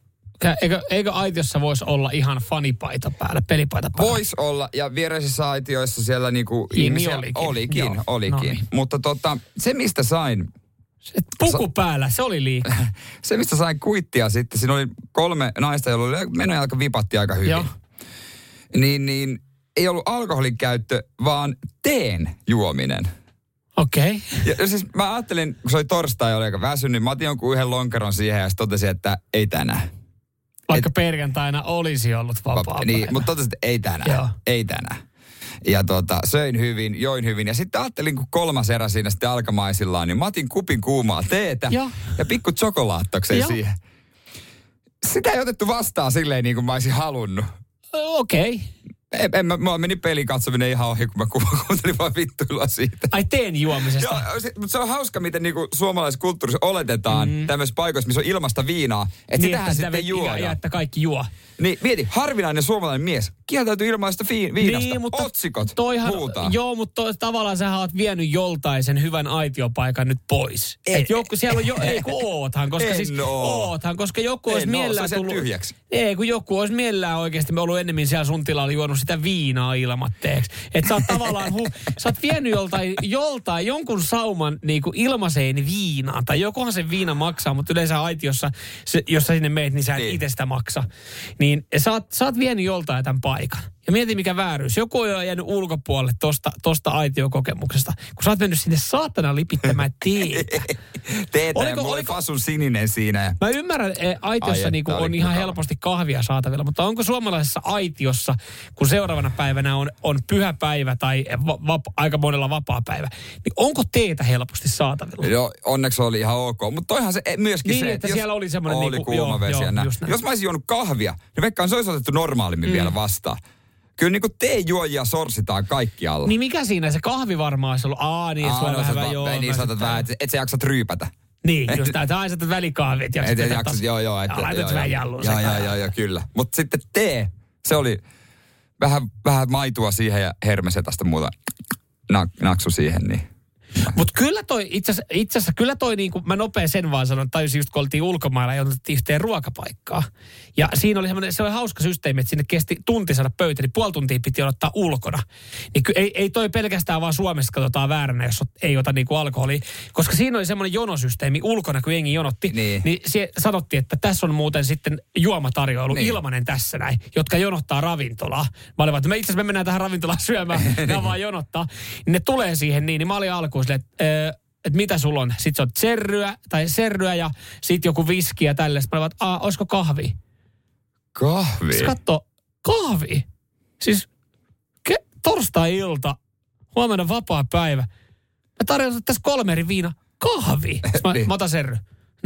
eikö, eikö aitiossa voisi olla ihan fanipaita päällä, pelipaita päällä? Vois olla, ja viereisissä aitioissa siellä niinku Niin, ihmisiä olikin. olikin, Joo, olikin. no niin. Mutta tota, se mistä sain, Et puku päällä, se oli liikaa. se mistä sain kuittia sitten, siinä oli kolme naista, joilla oli menojalka vipatti aika hyvin. Joo. Niin, niin ei ollut alkoholin käyttö, vaan teen juominen. Okei. Okay. Ja siis mä ajattelin, kun se oli torstai, oli aika väsynyt, mä otin jonkun yhden lonkeron siihen ja sitten totesin, että ei tänään. Vaikka perjantaina olisi ollut vapaa Niin, mutta totesin, että ei tänään. Joo. Ei tänään. Ja tota, söin hyvin, join hyvin. Ja sitten ajattelin, kun kolmas erä siinä sitten alkamaisillaan, niin mä otin kupin kuumaa teetä Joo. ja pikku chokolaattoksen Joo. siihen. Sitä ei otettu vastaan silleen niin kuin mä olisin halunnut. Okei. Okay. En, en, mä, mä meni pelin katsominen ihan ohi, kun mä ku- kuuntelin vaan vittuilua siitä. Ai teen juomisesta. Joo, se, mutta se on hauska, miten niinku suomalaisessa kulttuurissa oletetaan mm. tämmöisissä paikoissa, missä on ilmasta viinaa, että niin, sitähän sitä sitten vi- juodaan. Ja, että kaikki juo. Niin mieti, harvinainen suomalainen mies kieltäytyy ilmaista fi- viinasta. Niin, mutta Otsikot toihan, huutaa. Joo, mutta to, tavallaan sä oot vienyt joltain sen hyvän aitiopaikan nyt pois. Ei. Et joku, siellä on jo, ei kun oothan, koska En siis oo. oothan, koska joku olisi mielellään tullut... tyhjäksi. Ei, kun joku olisi mielellään oikeasti ollut ennemmin siellä sun tilalla juonut sitä viinaa ilmatteeksi. Että sä oot tavallaan, hu, sä oot vienyt joltain, joltain jonkun sauman niin kuin ilmaiseen viinaan. Tai jokohan se viina maksaa, mutta yleensä aitiossa, se, jos sä sinne meet, niin sä et Niin. itse sitä maksa. Niin sä oot, sä oot vienyt joltain tämän paikan. Ja mieti mikä vääryys. Joku on jäänyt ulkopuolelle tosta, tosta aitiokokemuksesta. Kun sä oot mennyt sinne saatana lipittämään teetä. Teetä ja Oliko- oli oliko- fasun sininen siinä. Ja... Mä ymmärrän, että aitiossa Ai, niinku että on ihan helposti kahvia saatavilla, mutta onko suomalaisessa aitiossa, kun seuraavana päivänä on, on pyhäpäivä tai va, va, aika monella vapaa päivä, niin onko teetä helposti saatavilla? Joo, onneksi oli ihan ok. Mutta toihan se eh, myöskin Niin, se, että jos siellä oli semmoinen oli niinku- kuuma joo, vesi joo, ja. Jos mä olisin juonut kahvia, niin veikkaan se olisi otettu normaalimmin mm. vielä vastaan. Kyllä niin kuin teejuojia sorsitaan kaikkialla. Niin mikä siinä se kahvi varmaan olisi ollut? Aa, niin, Aa, sulla no, vähän, va- joo. niin sitten- vähän, että et sä jaksat ryypätä. Niin, just tämä, että aisat välikahvit. Ja Et, et jaksat, joo, joo. Et, ja laitat joo, vähän jalluun Joo, joo, joo, joo, kyllä. Mutta sitten tee, se oli vähän, vähän maitua siihen ja hermesetasta muuta nak, naksu siihen, niin Mutta kyllä toi, itse asiassa- kyllä toi, niin kuin mä nopea sen vaan sanon, tajusin just kun oltiin ulkomailla ja otettiin yhteen ruokapaikkaa. Ja siinä oli semmoinen, se oli hauska systeemi, että sinne kesti tunti saada pöytä, niin puoli tuntia piti odottaa ulkona. Niin ky, ei, ei toi pelkästään vaan Suomessa katsotaan vääränä, jos ei ota niinku alkoholia. Koska siinä oli semmoinen jonosysteemi ulkona, kun jengi jonotti. Niin. niin sie, sanottiin, että tässä on muuten sitten juomatarjoilu Niin. niin. ilmanen tässä näin, jotka jonottaa ravintolaa. Mä olin vaan, että me itse asiassa me mennään tähän ravintolaan syömään, nämä vaan jonottaa. Niin ne tulee siihen niin, niin mä olin alkuun silleen, että että mitä sulla on. Sitten se on serryä, tai serryä ja sitten joku viski ja tälleen. Sitten mä että olisiko kahvi? kahvi. Sitten katso, kahvi. Siis ke, torstai-ilta, huomenna vapaa päivä. Mä tarjoan tässä kolme eri viina kahvi. Sitten Mä, Niin. mä otan serry.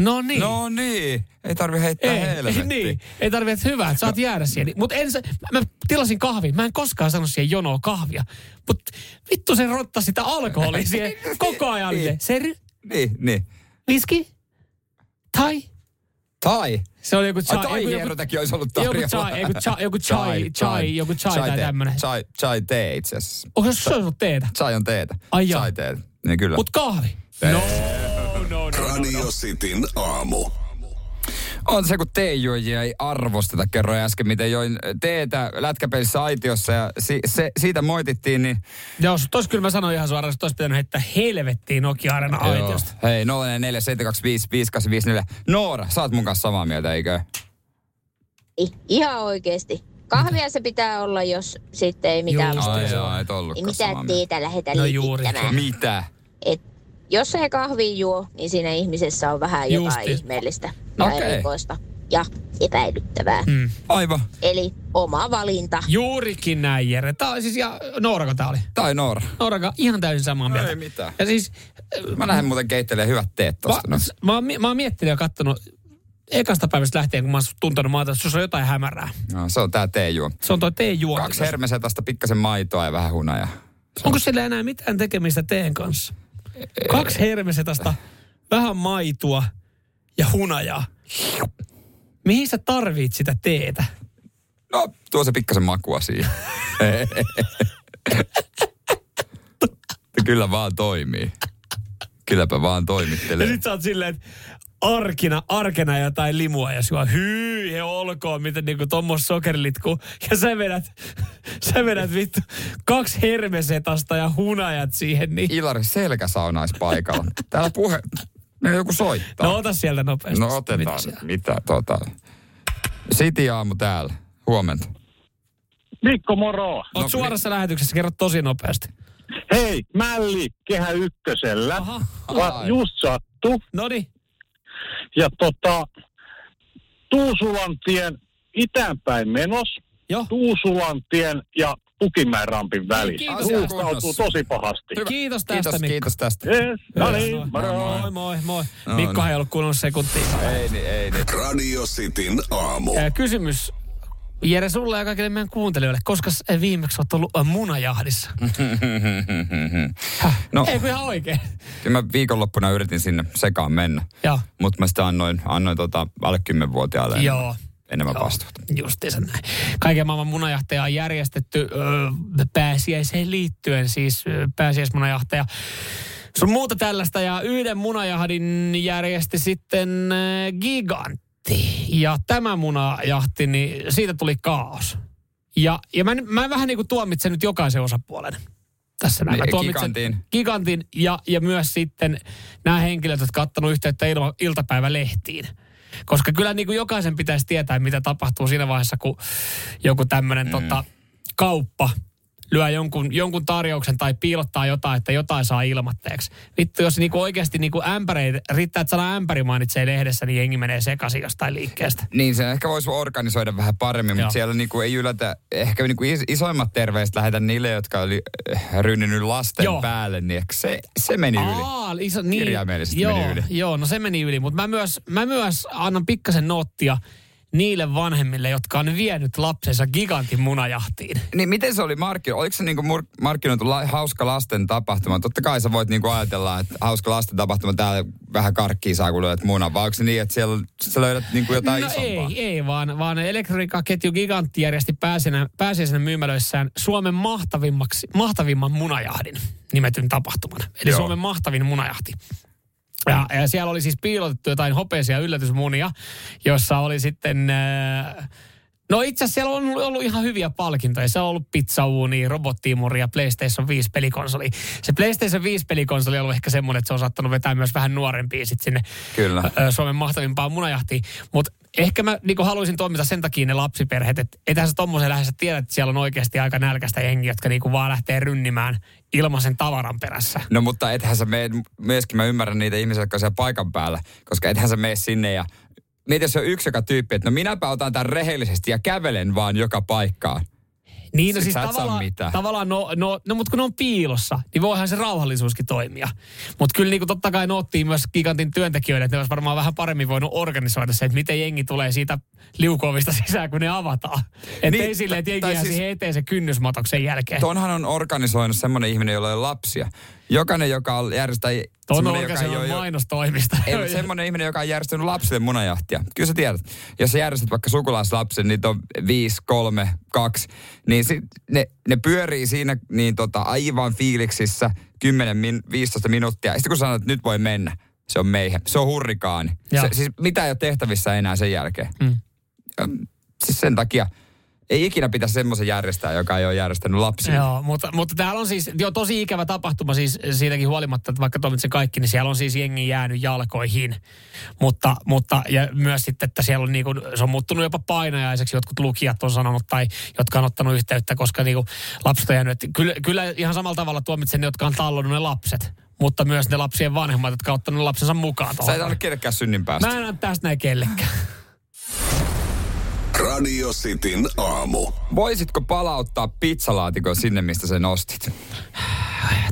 No niin. No niin, ei tarvi heittää ei, ei, helvettiin. niin. ei tarvitse, että hyvä, että saat jäädä siihen. Mutta mä, mä tilasin kahvin. Mä en koskaan sano siihen jonoon kahvia. Mutta vittu se rotta sitä alkoholia siihen koko ajan. Niin. Serry, Niin, niin. viski, tai. Tai. Se oli joku Ai chai. tai joku, joku, olisi ollut joku tarjolla. chai, joku chai, joku chai, chai, joku chai tai tee. tämmönen. Chai, chai tee itse asiassa. Onko se ollut teetä? Chai on teetä. Ai jaa. Chai teetä. Niin kyllä. Mut kahvi. No, no, no, no, Radio no. Cityn aamu. On se, kun teejuojia ei arvosteta. Kerroin äsken, miten join teetä lätkäpelissä aitiossa ja si- se, siitä moitittiin, niin... Joo, tos kyllä mä sanoin ihan suoraan, että olisi pitänyt heittää helvettiin Nokia Arena aitiosta. Hei, 047255854. Noora, sä oot mun kanssa samaa mieltä, eikö? I- Ihan oikeesti. Kahvia se pitää olla, jos sitten ei mitään Just. Ai joo, on. et Ei mitään teetä lähetä No no juuri. Mitä? Et jos ei kahvia juo, niin siinä ihmisessä on vähän jotain Justi. ihmeellistä ja Okei. erikoista ja epäilyttävää. Mm. Aivan. Eli oma valinta. Juurikin näin, Jere. Tää oli siis, ja Noorako tää oli? Tai Noora. Nooraka ihan täysin samaa mieltä. Ei mitään. Ja siis, Mä lähden muuten keittelemään hyvät teet mä, tosta. No. mä, oon, mä oon miettinyt ja kattonut ekasta päivästä lähtien, kun mä oon tuntenut maata, että sussa on jotain hämärää. No, se on tää teejuo. Se on toi teen juonti. Kaksi hermesetasta, pikkasen maitoa ja vähän hunajaa. Onko sillä enää mitään tekemistä teen kanssa? Kaksi hermesetasta, vähän maitoa ja hunajaa. Mihin sä tarvit sitä teetä? No, tuo se pikkasen makua siihen. Kyllä vaan toimii. Kylläpä vaan Ja toimittelee. sit sä oot silleen, että arkina, arkena jotain limua ja syö hyy, he olkoon, miten niinku tommos sokerilitku. Ja sä vedät, sä vedät vittu kaksi hermesetasta ja hunajat siihen, niin... Ilari selkäsaunais paikalla. Täällä puhe... Meillä joku soittaa. No ota sieltä nopeasti. No Mitä otetaan. siellä? Mitä tota... City aamu täällä. Huomenta. Mikko moro. Oot No, suorassa lähetyksessä, kerro tosi nopeasti. Hei, Mälli Kehä Ykkösellä. Aha, Va- just sattu. noniin. Ja tota, Tuusulantien itäänpäin menos. Joo. Tuusulantien ja Pukimäen rampin välissä. Kiitos. Ruuhkautuu tosi pahasti. Hyvä. Kiitos tästä, Kiitos, Mikko. kiitos tästä. Yes, no niin, moro. Moi, moi, moi. No Mikko niin. ei ollut kuunnellut sekuntia. Ei niin, ei niin. Radio Cityn aamu. Kysymys Jere sulle ja kaikille meidän kuuntelijoille. Koska viimeksi oot ollut ä, munajahdissa? No, Ei kun ihan oikein. kyllä mä viikonloppuna yritin sinne sekaan mennä. Mutta mä sitä annoin, annoin tota alle 10-vuotiaalle enemmän, Joo. enemmän Joo, vastuuta. Justiinsa näin. Kaiken maailman munajahteja on järjestetty ö, pääsiäiseen liittyen, siis pääsiäismunajahteja. Sun muuta tällaista ja yhden munajahdin järjesti sitten ö, Gigantti. Ja tämä munajahti, niin siitä tuli kaos. Ja, ja mä, mä vähän niin kuin tuomitsen nyt jokaisen osapuolen tässä näin. Mä Niin. Gigantin ja, ja myös sitten nämä henkilöt, jotka ottanut yhteyttä ilma, iltapäivälehtiin. Koska kyllä niin kuin jokaisen pitäisi tietää, mitä tapahtuu siinä vaiheessa, kun joku tämmöinen mm. tota, kauppa lyö jonkun, jonkun tarjouksen tai piilottaa jotain, että jotain saa ilmatteeksi. Vittu, jos niinku oikeasti niinku ämpäreitä, riittää, että sana ämpäri mainitsee lehdessä, niin jengi menee sekaisin jostain liikkeestä. Niin, se ehkä voisi organisoida vähän paremmin, Joo. mutta siellä niinku ei yllätä, ehkä niinku is- isoimmat terveiset lähetä niille, jotka oli äh, rynninyt lasten Joo. päälle, niin ehkä se, se meni yli. Aa, iso, niin, Kirjaimellisesti joo, meni yli. Joo, no se meni yli, mutta mä myös, mä myös annan pikkasen noottia niille vanhemmille, jotka on vienyt lapsensa gigantin munajahtiin. Niin miten se oli markkino? Oliko se niinku mur- markkinoitu la- hauska lasten tapahtuma? Totta kai sä voit niinku ajatella, että hauska lasten tapahtuma, täällä vähän karkkia saa, kun löydät munan. Vai onko se niin, että siellä sä löydät niinku jotain no isompaa? ei, ei vaan, vaan elektroniikkaketju Gigantti järjesti pääsiäisenä myymälöissään Suomen mahtavimmaksi, mahtavimman munajahdin nimetyn tapahtuman. Eli Joo. Suomen mahtavin munajahti. Ja, ja siellä oli siis piilotettu jotain hopeisia yllätysmunia, jossa oli sitten... Äh, No itse asiassa siellä on ollut, ihan hyviä palkintoja. Se on ollut pizzauuni, robottiimuri ja PlayStation 5 pelikonsoli. Se PlayStation 5 pelikonsoli on ollut ehkä semmoinen, että se on saattanut vetää myös vähän nuorempia sit sinne Kyllä. Suomen mahtavimpaan munajahtiin. Mutta ehkä mä niinku haluaisin toimita sen takia ne lapsiperheet, että ethän sä tommosen lähdessä tiedä, että siellä on oikeasti aika nälkäistä jengiä, jotka niinku vaan lähtee rynnimään ilmaisen tavaran perässä. No mutta ethän sä mene, myöskin mä ymmärrän niitä ihmisiä, jotka on siellä paikan päällä, koska ethän sä mene sinne ja mieti, jos se on yksi joka tyyppi, että no minäpä otan tämän rehellisesti ja kävelen vaan joka paikkaan. Niin, no siis tavallaan, tavallaan no, no, no mutta kun ne on piilossa, niin voihan se rauhallisuuskin toimia. Mutta kyllä niin kuin totta kai noottiin myös gigantin työntekijöille, että ne olisi varmaan vähän paremmin voinut organisoida se, että miten jengi tulee siitä liukuovista sisään, kun ne avataan. Että Niin, ei silleen, että jengi siis- siihen eteen se kynnysmatoksen jälkeen. Tonhan on organisoinut semmoinen ihminen, jolla ei ole lapsia. Jokainen, joka on järjestää... Tuon joka ei organisoinut ole- mainostoimista. Ei, mutta semmoinen ihminen, joka on järjestänyt lapsille munajahtia. Kyllä sä tiedät. Jos sä järjestät vaikka sukulaislapsen, niitä on 5, 3, 2, niin sit ne, ne pyörii siinä niin tota, aivan fiiliksissä 10, min, 15 minuuttia. Ja sitten kun sanot, että nyt voi mennä, se on meihin. Se on hurrikaani. Se, siis mitä ei ole tehtävissä enää sen jälkeen. Mm. Siis sen takia ei ikinä pitäisi semmoisen järjestää, joka ei ole järjestänyt lapsia. Joo, mutta, mutta täällä on siis jo tosi ikävä tapahtuma siis siitäkin huolimatta, että vaikka toimit se kaikki, niin siellä on siis jengi jäänyt jalkoihin. Mutta, mutta ja myös sitten, että siellä on niinku, se on muuttunut jopa painajaiseksi, jotkut lukijat on sanonut tai jotka on ottanut yhteyttä, koska niinku lapset on jäänyt. Että Kyllä, kyllä ihan samalla tavalla tuomitsen ne, jotka on tallonnut ne lapset, mutta myös ne lapsien vanhemmat, jotka on ottanut ne lapsensa mukaan Sä et tuohon. anna kenellekään synnin päästä. Mä en anna tästä näin kellekään. Radio Cityn aamu. Voisitko palauttaa pizzalaatikon sinne, mistä sen ostit?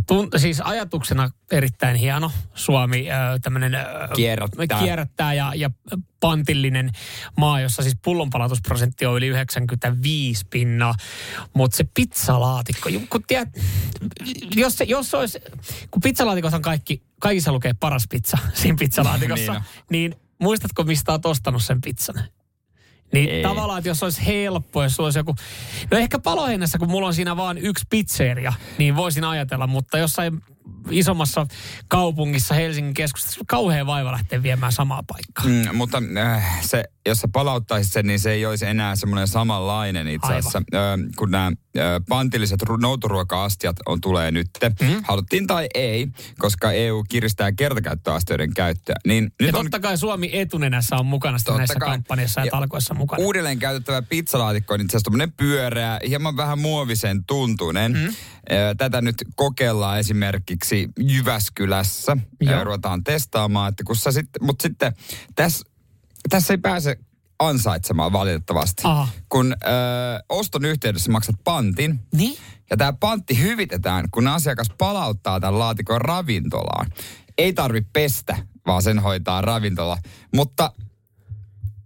Tun, siis ajatuksena erittäin hieno. Suomi äh, tämmöinen äh, Kierrättää. kierrättää ja, ja pantillinen maa, jossa siis pullonpalautusprosentti on yli 95 pinnaa. Mutta se pizzalaatikko, kun tiedät, jos, se, jos se olisi, kun pizzalaatikossa on kaikki, kaikissa lukee paras pizza siinä pizzalaatikossa, Niin niin muistatko, mistä olet ostanut sen pizzan? Niin Ei. tavallaan, että jos olisi helppo, jos olisi joku... No ehkä paloheinässä, kun mulla on siinä vaan yksi pizzeria, niin voisin ajatella, mutta jossain isommassa kaupungissa Helsingin keskustassa kauhean vaiva lähteä viemään samaa paikkaa. Mm, mutta äh, se, jos sä palauttaisit sen, niin se ei olisi enää semmoinen samanlainen itse asiassa. Äh, kun nämä äh, pantilliset ru- noutoruoka-astiat on, tulee nyt, mm. haluttiin tai ei, koska EU kiristää kertakäyttöastioiden käyttöä. Niin Ja nyt on totta kai Suomi etunenässä on mukana sitten näissä kai. kampanjassa ja, Ja talkoissa mukana. uudelleen käytettävä pizzalaatikko on itse asiassa tommonen pyöreä, hieman vähän muovisen tuntunen. Mm. Tätä nyt kokeillaan esimerkiksi Jyväskylässä. Joo. Joo. Ruvetaan testaamaan, että kun sä sitten, mutta sitten tässä tässä ei pääse ansaitsemaan valitettavasti. Aha. Kun ö, oston yhteydessä maksat pantin, Niin? ja tämä pantti hyvitetään, kun asiakas palauttaa tämän laatikon ravintolaan. Ei tarvi pestä, vaan sen hoitaa ravintola. Mutta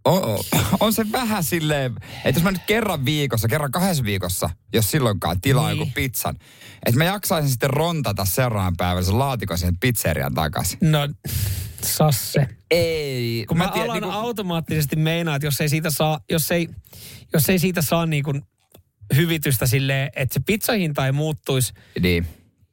on, on se vähän silleen, että jos mä nyt kerran viikossa, kerran kahdessa viikossa, jos silloinkaan tilaa Niin. niin. joku pizzan, että mä jaksaisin sitten rontata seuraavan päivän sen laatikon sen pizzerian takaisin. No, Sasse. Ei. Kun mä, tiedän, alan niinku- automaattisesti meinaa, että jos ei siitä saa, jos ei, jos ei siitä saa niin kuin hyvitystä silleen, että se pizzahinta ei muuttuisi, Niin.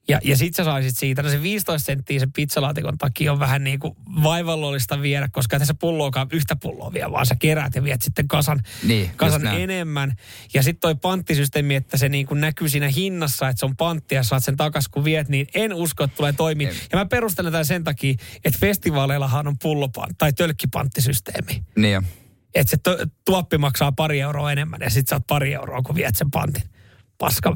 Ja, ja sit sä saisit siitä, no se 15 senttiä sen pizzalaatikon takia on vähän niin kuin vaivallollista viedä, koska tässä pulloakaan yhtä pulloa vie, vaan sä keräät ja viet sitten kasan, Niin, kasan enemmän. Ja sitten toi panttisysteemi, että se niin kuin näkyy siinä hinnassa, että se on pantti ja saat sen takas kun viet, niin en usko, että tulee toimia. Ei. Ja mä perustelen tämän sen takia, että festivaaleillahan on pullopan tai tölkkipanttisysteemi. Niin jo. Että se tuoppi maksaa pari euroa enemmän ja sit saat pari euroa, kun viet sen pantin. Paska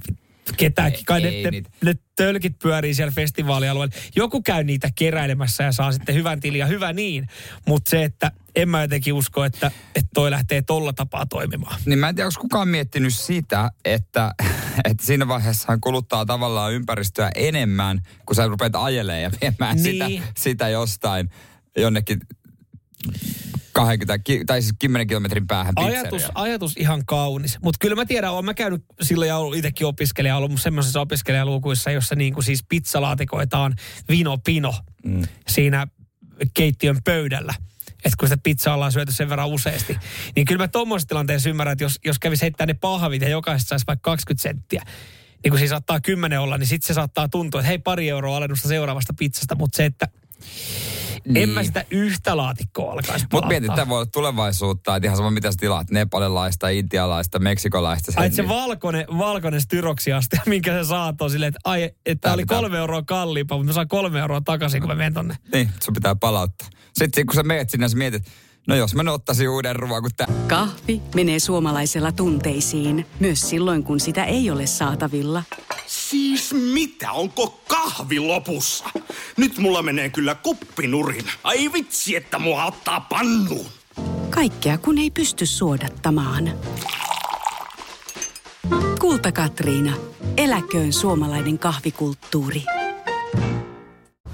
ketäänkin. Ei- Kai ne, ei ne, niitä. ne, tölkit pyörii siellä festivaalialueella. Joku käy niitä keräilemässä ja saa sitten hyvän tilin ja hyvä niin. Mutta se, että en mä jotenkin usko, että, että toi lähtee tolla tapaa toimimaan. Niin mä en tiedä, onko kukaan miettinyt sitä, että, että siinä vaiheessa kuluttaa tavallaan ympäristöä enemmän, kun sä rupeat ajelemaan ja viemään Niin. sitä, sitä jostain jonnekin 20, ki- tai siis 10 kilometrin päähän Ajatus, pizzeriaan. ajatus ihan kaunis. Mutta kyllä mä tiedän, olen mä käynyt silloin ja ollut itsekin opiskelija, ollut semmoisissa opiskelijalukuissa, jossa niin kuin siis pizzalaatikoitaan vino pino mm. siinä keittiön pöydällä. Että kun sitä pizzaa ollaan syöty sen verran useasti. Niin kyllä mä tuommoisessa tilanteessa ymmärrän, että jos, jos kävisi heittää ne pahvit ja jokaisesta saisi vaikka 20 senttiä, niin kun siinä saattaa 10 olla, niin sitten se saattaa tuntua, että hei pari euroa alennusta seuraavasta pizzasta, mutta se, että niin. en mä sitä yhtä laatikkoa alkaisi Mutta mietit, tämä voi olla tulevaisuutta, että ihan sama mitä sä tilaat, nepalilaista, intialaista, meksikolaista. Ai, että se niin- valkoinen, valkoinen styroksiaste, minkä sä saat on silleen, että ai, että oli pitää- kolme euroa kalliimpaa, mutta mä saan kolme euroa takaisin, kun mä menen tonne. Niin, sun pitää palauttaa. Sitten kun sä meet sinne, sä mietit, no jos mä nyt ottaisin uuden ruoan kuin tää. Kahvi menee suomalaisella tunteisiin, myös silloin kun sitä ei ole saatavilla. Siis mitä? Onko kahvi lopussa? Nyt mulla menee kyllä kuppinurin. Ai vitsi, että mua ottaa pannuun. Kaikkea kun ei pysty suodattamaan. Kulta Katriina. Eläköön suomalainen kahvikulttuuri.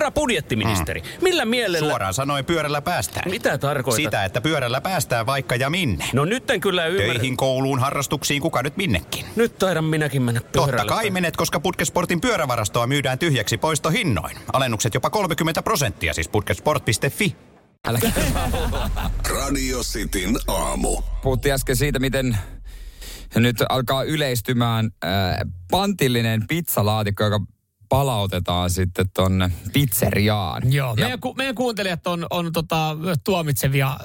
Herra budjettiministeri, millä mielellä... Suoraan sanoen pyörällä päästään. Mitä tarkoitat? Sitä, että pyörällä päästään vaikka ja minne. No nyt en kyllä ymmärrä. Töihin, kouluun, harrastuksiin, kuka nyt minnekin. Nyt taidan minäkin mennä pyörällä. Totta kai menet, koska Putkesportin pyörävarastoa myydään tyhjäksi poistohinnoin. Alennukset jopa 30 prosenttia, siis putkesport.fi. Radio Cityn aamu. Puhuttiin äsken siitä, miten nyt alkaa yleistymään äh, pantillinen pizzalaatikko, joka palautetaan sitten tonne pizzeriaan. Joo, ja, meidän, ku, meidän kuuntelijat on, on tota, tuomitsevia äh,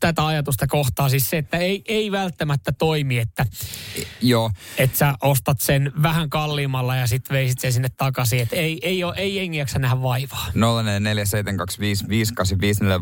tätä ajatusta kohtaa. Siis se, että ei, ei välttämättä toimi, että, joo. että sä ostat sen vähän kalliimmalla ja sitten veisit sen sinne takaisin. Että ei, ei, ole, ei jengi jaksa nähdä vaivaa. 04725555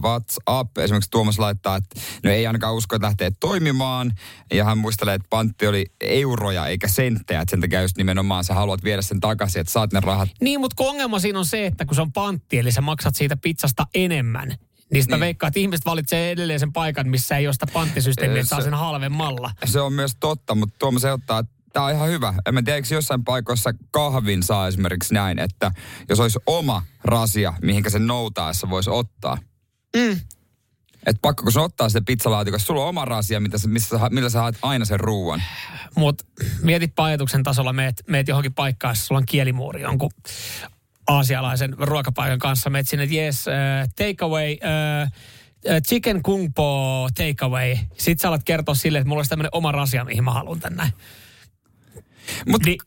WhatsApp. Esimerkiksi Tuomas laittaa, että no ei ainakaan usko, että lähtee toimimaan. Ja hän muistelee, että pantti oli euroja eikä senttejä. Että sen takia just nimenomaan sä haluat viedä sen takaisin, että saat ne rahat. Niin, mutta kun ongelma siinä on se, että kun se on pantti, eli sä maksat siitä pizzasta enemmän, niin sitä niin. veikkaa, että ihmiset valitsee edelleen sen paikan, missä ei ole sitä panttisysteemiä, että saa sen halvemmalla. Se on myös totta, mutta Tuomas ehdottaa, että tämä on ihan hyvä. En mä tiedä, eikö jossain paikoissa kahvin saa esimerkiksi näin, että jos olisi oma rasia, mihinkä sen noutaessa voisi ottaa. Mm. Et pakko, kun sun ottaa se pizzalaatikossa, sulla on oma rasia, mitä sä, missä sä, millä sä haet aina sen ruuan. Mutta mietipä ajatuksen tasolla, meet, meet johonkin paikkaan, jossa sulla on kielimuuri jonkun aasialaisen ruokapaikan kanssa. Meet sinne, että yes, uh, take away, uh, chicken kung po take away. Sitten sä alat kertoa sille, että mulla olisi tämmöinen oma rasia, mihin mä haluan tänne. Mutta niin,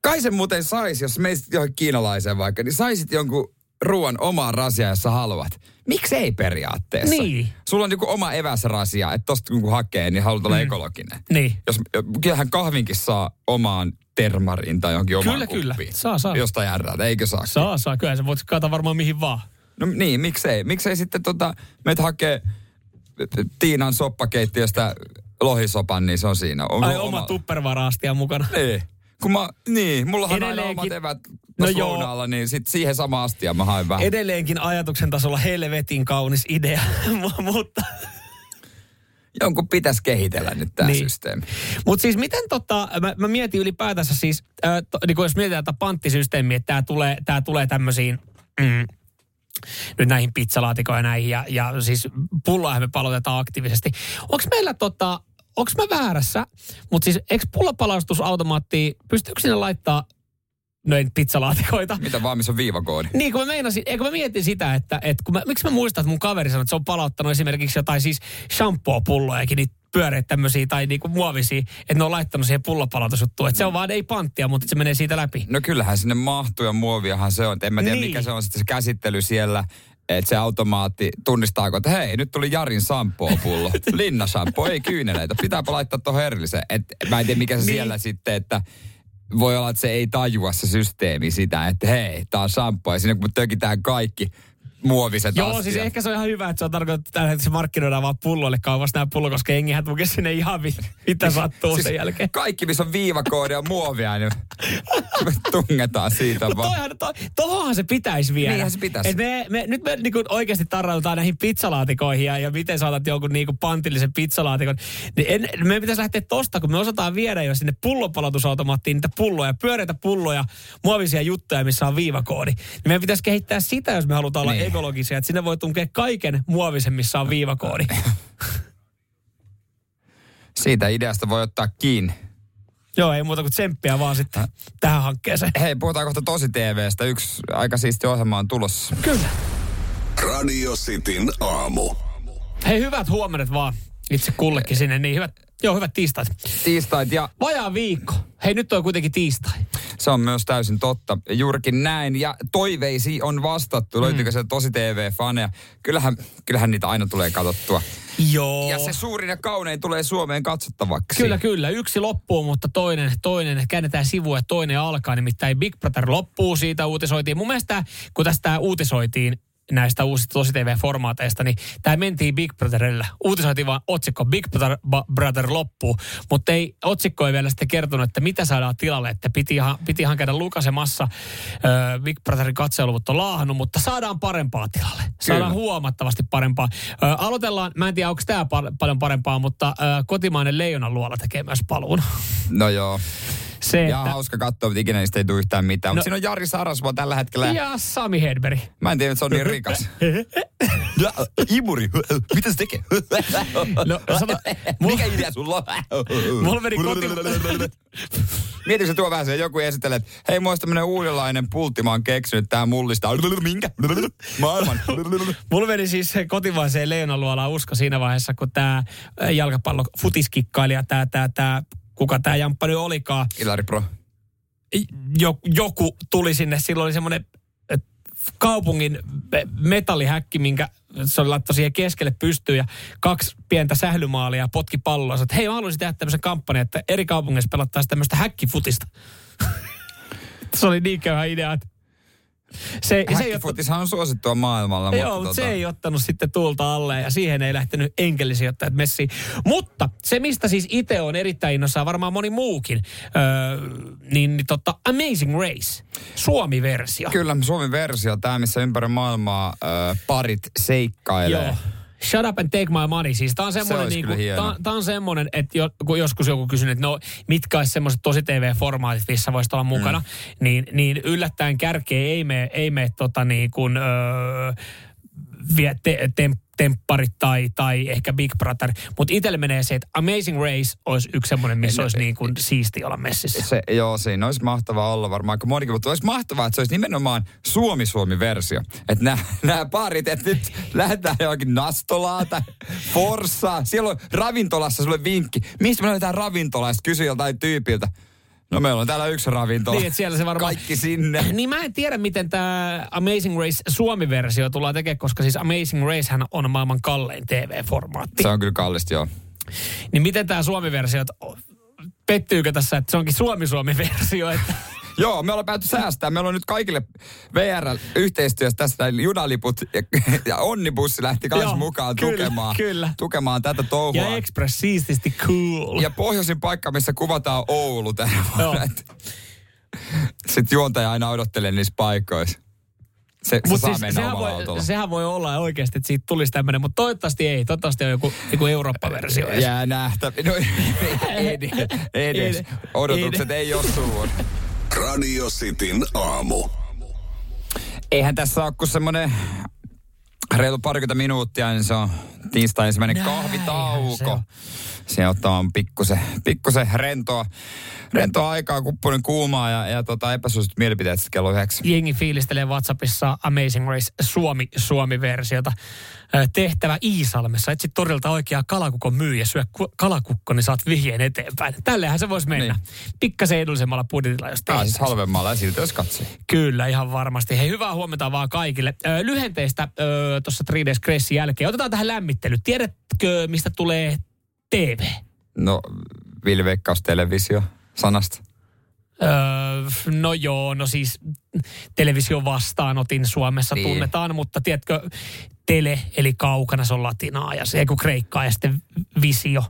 kai se muuten saisi, jos meisit johonkin kiinalaiseen vaikka, niin saisit jonkun ruoan omaa rasia, jos sä haluat. Miksi ei periaatteessa? Niin. Sulla on joku oma eväsrasia, että tosta kun hakee, niin haluat olla mm. ekologinen. Niin. Jos, kyllähän kahvinkin saa omaan termariin tai johonkin omaan Kyllä, kyllä. kuppiin. Saa, saa. Jostain järrältä, eikö saa? Saa, saa. Kyllä sä voit kaataa varmaan mihin vaan. No niin, miksei? Miksei sitten tota, meitä hakee Tiinan soppakeittiöstä lohisopan, niin se on siinä. On, Ai oma, oma tuppervaraastia mukana. Niin. Kun mä, niin, mullahan on aina omat evät No joo. niin sit siihen sama astia mä haen vähän. Edelleenkin ajatuksen tasolla helvetin kaunis idea, mutta... Jonkun pitäisi kehitellä nyt tämä Niin. systeemi. Mutta siis miten tota, mä, mä mietin ylipäätänsä siis, äh, to, niin jos mietitään tätä panttisysteemiä, että tämä tulee, tää tulee tämmöisiin, mm, nyt näihin pizzalaatikoihin ja näihin, ja, ja siis pulloahan me palautetaan aktiivisesti. Onko meillä tota, onko mä väärässä, mutta siis eikö pullopalaustusautomaatti, pystyykö sinne laittaa noin pizzalaatikoita? Mitä vaan, missä on viivakoodi? Niin, kun mä meinasin, eikö mä mietin sitä, että, että kun mä, miksi mä muistan, että mun kaveri sanoi, että se on palauttanut esimerkiksi jotain siis shampoo-pullojakin, niitä pyöreitä tämmöisiä tai niinku muovisia, että ne on laittanut siihen pullopalautusjuttuun. Että se on vaan ei panttia, mutta se menee siitä läpi. No kyllähän sinne mahtuu ja muoviahan se on. Et En mä tiedä, Niin. niin. mikä se on sitten se käsittely siellä. Että se automaatti tunnistaako, että hei, nyt tuli Jarin shampoo-pullo. Linna shampoo, ei kyyneleitä. Pitääpä laittaa tuohon erilliseen. Et mä en tiedä, mikä se Niin. siellä sitten, että voi olla, että se ei tajua se systeemi sitä, että hei, tää on shampoo. Ja sinne kun tökitään kaikki muoviset Joo, astiat. siis ehkä se on ihan hyvä, että se on tarkoitettu, että se markkinoidaan vaan pulloille kaupassa nämä pullo, koska jengihän tukee sinne ihan vi- mitä sattuu Siis sen jälkeen. Kaikki, missä on viivakoodi ja muovia, niin me tungetaan siitä Mutta vaan. toihan, to, tohonhan se pitäisi viedä. Niinhän se pitäisi. Et me, me, nyt me niinku oikeasti tarraudutaan näihin pizzalaatikoihin ja, ja miten saatat jonkun niinku pantillisen pizzalaatikon. Niin en, me pitäisi lähteä tosta, kun me osataan viedä jo sinne pullopalautusautomaattiin niitä pulloja, pyöreitä pulloja, muovisia juttuja, missä on viivakoodi. Niin meidän pitäisi kehittää sitä, jos me halutaan olla Niin. Ekologisia, että sinne voi tunkea kaiken muovisen, missä on viivakoodi. Siitä ideasta voi ottaa kiinni. Joo, ei muuta kuin tsemppiä vaan sitten tähän hankkeeseen. Hei, puhutaan kohta tosi TVstä. Yksi aika siisti ohjelma on tulossa. Kyllä. Radio Cityn aamu. Hei, hyvät huomenet vaan itse kullekin sinne. Niin hyvät, joo, hyvät tiistait. Tiistait ja Vajaa viikko. Hei, nyt on kuitenkin tiistai. se on myös täysin totta. Juurikin näin. Ja toiveisi on vastattu. Löytyykö se tosi TV-faneja? Kyllähän, kyllähän niitä aina tulee katsottua. Joo. Ja se suurin ja kaunein tulee Suomeen katsottavaksi. Kyllä, kyllä. Yksi loppuu, mutta toinen, toinen käännetään sivua ja toinen alkaa. Nimittäin Big Brother loppuu, siitä uutisoitiin. Mun mielestä, kun tästä uutisoitiin näistä uusista tosi TV-formaateista, niin tämä mentiin Big Brotherilla. Uutisoitiin vaan otsikko Big Brother, Brother loppuu, mutta ei, otsikko ei vielä sitten kertonut, että mitä saadaan tilalle, että piti piti käydä lukasemassa. Ö, Big Brotherin katseluvut on laahannut, mutta saadaan parempaa tilalle. Saadaan Kyllä. huomattavasti parempaa. Ö, aloitellaan, mä en tiedä onko tämä pal- paljon parempaa, mutta ö, kotimainen leijonan luola tekee myös paluun. No joo. Se, Ja että... hauska katsoa, mutta ikinä niistä ei tule yhtään mitään. No- Mutta siinä on Jari Sarasvuo tällä hetkellä. Ja Sami Hedberg. Mä en tiedä, että se on niin rikas. Ja, Imuri, mitä se tekee? No, sano, Mikä idea sulla on? Mulla meni koti... Mietitkö se tuo vähän se, joku esittelee, että hei, mulla olisi tämmönen uudenlainen pultti, mä oon keksinyt, tää mullistaa. Minkä? Maailman. Mulla meni siis se kotimaiseen leijonaluolaan usko siinä vaiheessa, kun tämä jalkapallo futiskikkailija, tämä, tämä, tämä, kuka tämä jamppa nyt olikaan, Ilari Pro. jo, joku tuli sinne, silloin oli semmoinen kaupungin me- metallihäkki, minkä se oli laittoi siihen keskelle pystyyn ja kaksi pientä sählymaalia potki palloa. Että hei mä haluaisin tehdä tämmöisen kampanjan, että eri kaupungeissa pelattaisiin tämmöistä häkkifutista. se oli niin köyhä idea, että se, se ei ottanut, on suosittua maailmalla. Joo, mutta tota, se ei ottanut sitten tuulta alle ja siihen ei lähtenyt enkelisijoittajat messiin. Mutta se, mistä siis itse on erittäin innossaan, varmaan moni muukin, öö, niin, niin totta, Amazing Race, Suomi-versio. Kyllä, Suomen versio, tämä missä ympäri maailmaa äh, parit seikkailee. Joo. Shut up and take my money. Siis tää on semmoinen, olisi niinku, tää, tää on semmoinen että jo, kun joskus joku kysynyt, että no mitkä olisi semmoiset tosi TV-formaatit, missä voisi olla mukana, mm. niin, niin yllättäen kärkeen ei mene, ei mene tota niin kuin, öö, vie te, tem, tempparit tai, tai ehkä Big Brother. Mutta itselle menee se, että Amazing Race olisi yksi semmoinen, missä olisi niin kuin siisti olla messissä. Se, joo, siinä olisi mahtavaa olla varmaan aika monikin, mutta olisi mahtavaa, että se olisi nimenomaan Suomi-Suomi-versio. Että nämä, nämä parit, että nyt lähdetään johonkin Nastolaa tai Forssaa. Siellä on ravintolassa sulle vinkki. Mistä me löydetään ravintolaa? Sitten kysy joltain tyypiltä. No meillä on täällä yksi ravintola. Niin, siellä se varmaan... Kaikki sinne. Niin mä en tiedä, miten tämä Amazing Race Suomi-versio tullaan tekemään, koska siis Amazing Racehän on maailman kallein TV-formaatti. Se on kyllä kallista, joo. Niin miten tämä Suomi-versio, pettyykö tässä, että se onkin Suomi-Suomi-versio, että Joo, me ollaan päätty säästää. Meillä on nyt kaikille VR yhteistyössä tästä junaliput ja, ja onnibussi lähti kanssa Joo, mukaan kyllä, tukemaan, kyllä. tukemaan tätä touhua. ja Express siististi cool. Ja pohjoisin paikka, missä kuvataan Oulu tänä vuonna. Sitten juontaja aina odottelee niissä paikoissa. Se, se Mut saa siis mennä sehän, voi, autolla. sehän voi olla oikeasti, että siitä tulisi tämmöinen, mutta toivottavasti ei. Toivottavasti on joku, joku Eurooppa-versio. edes. Jää nähtä. No, edes. Ei- Odotukset ei ole suuret. Radio Cityn aamu. Eihän tässä ole kuin semmoinen reilu parikymmentä minuuttia, niin se on tiistai ensimmäinen Näinhän se kahvitauko. on. Ottaa pikkusen, pikkusen rentoa, rentoa aikaa, kuppunen kuumaa ja, ja tota, epäsuositut mielipiteet sitten kello yhdeksän. Jengi fiilistelee WhatsAppissa Amazing Race Suomi, Suomi-versiota. Ö, Tehtävä Iisalmessa. Etsit torilta oikeaa kalakukon myyjä, syö ku- kalakukko, niin saat vihjeen eteenpäin. Tällehän se voisi mennä. Niin. Pikkasen edullisemmalla budjetilla, jos on siis halvemmalla ja siltä jos katsoo. Kyllä, ihan varmasti. Hei, hyvää huomenta vaan kaikille. Ö, lyhenteistä tuossa 3 Days Gracein jälkeen. Otetaan tähän lämmittely. Tiedätkö, mistä tulee TV? No, Vilveikkaus televisio sanasta. Öö, no joo, no siis television vastaanotin Suomessa Niin. tunnetaan, mutta tiedätkö, tele, eli kaukana, se on latinaa ja se, kun kreikkaa ja sitten visio,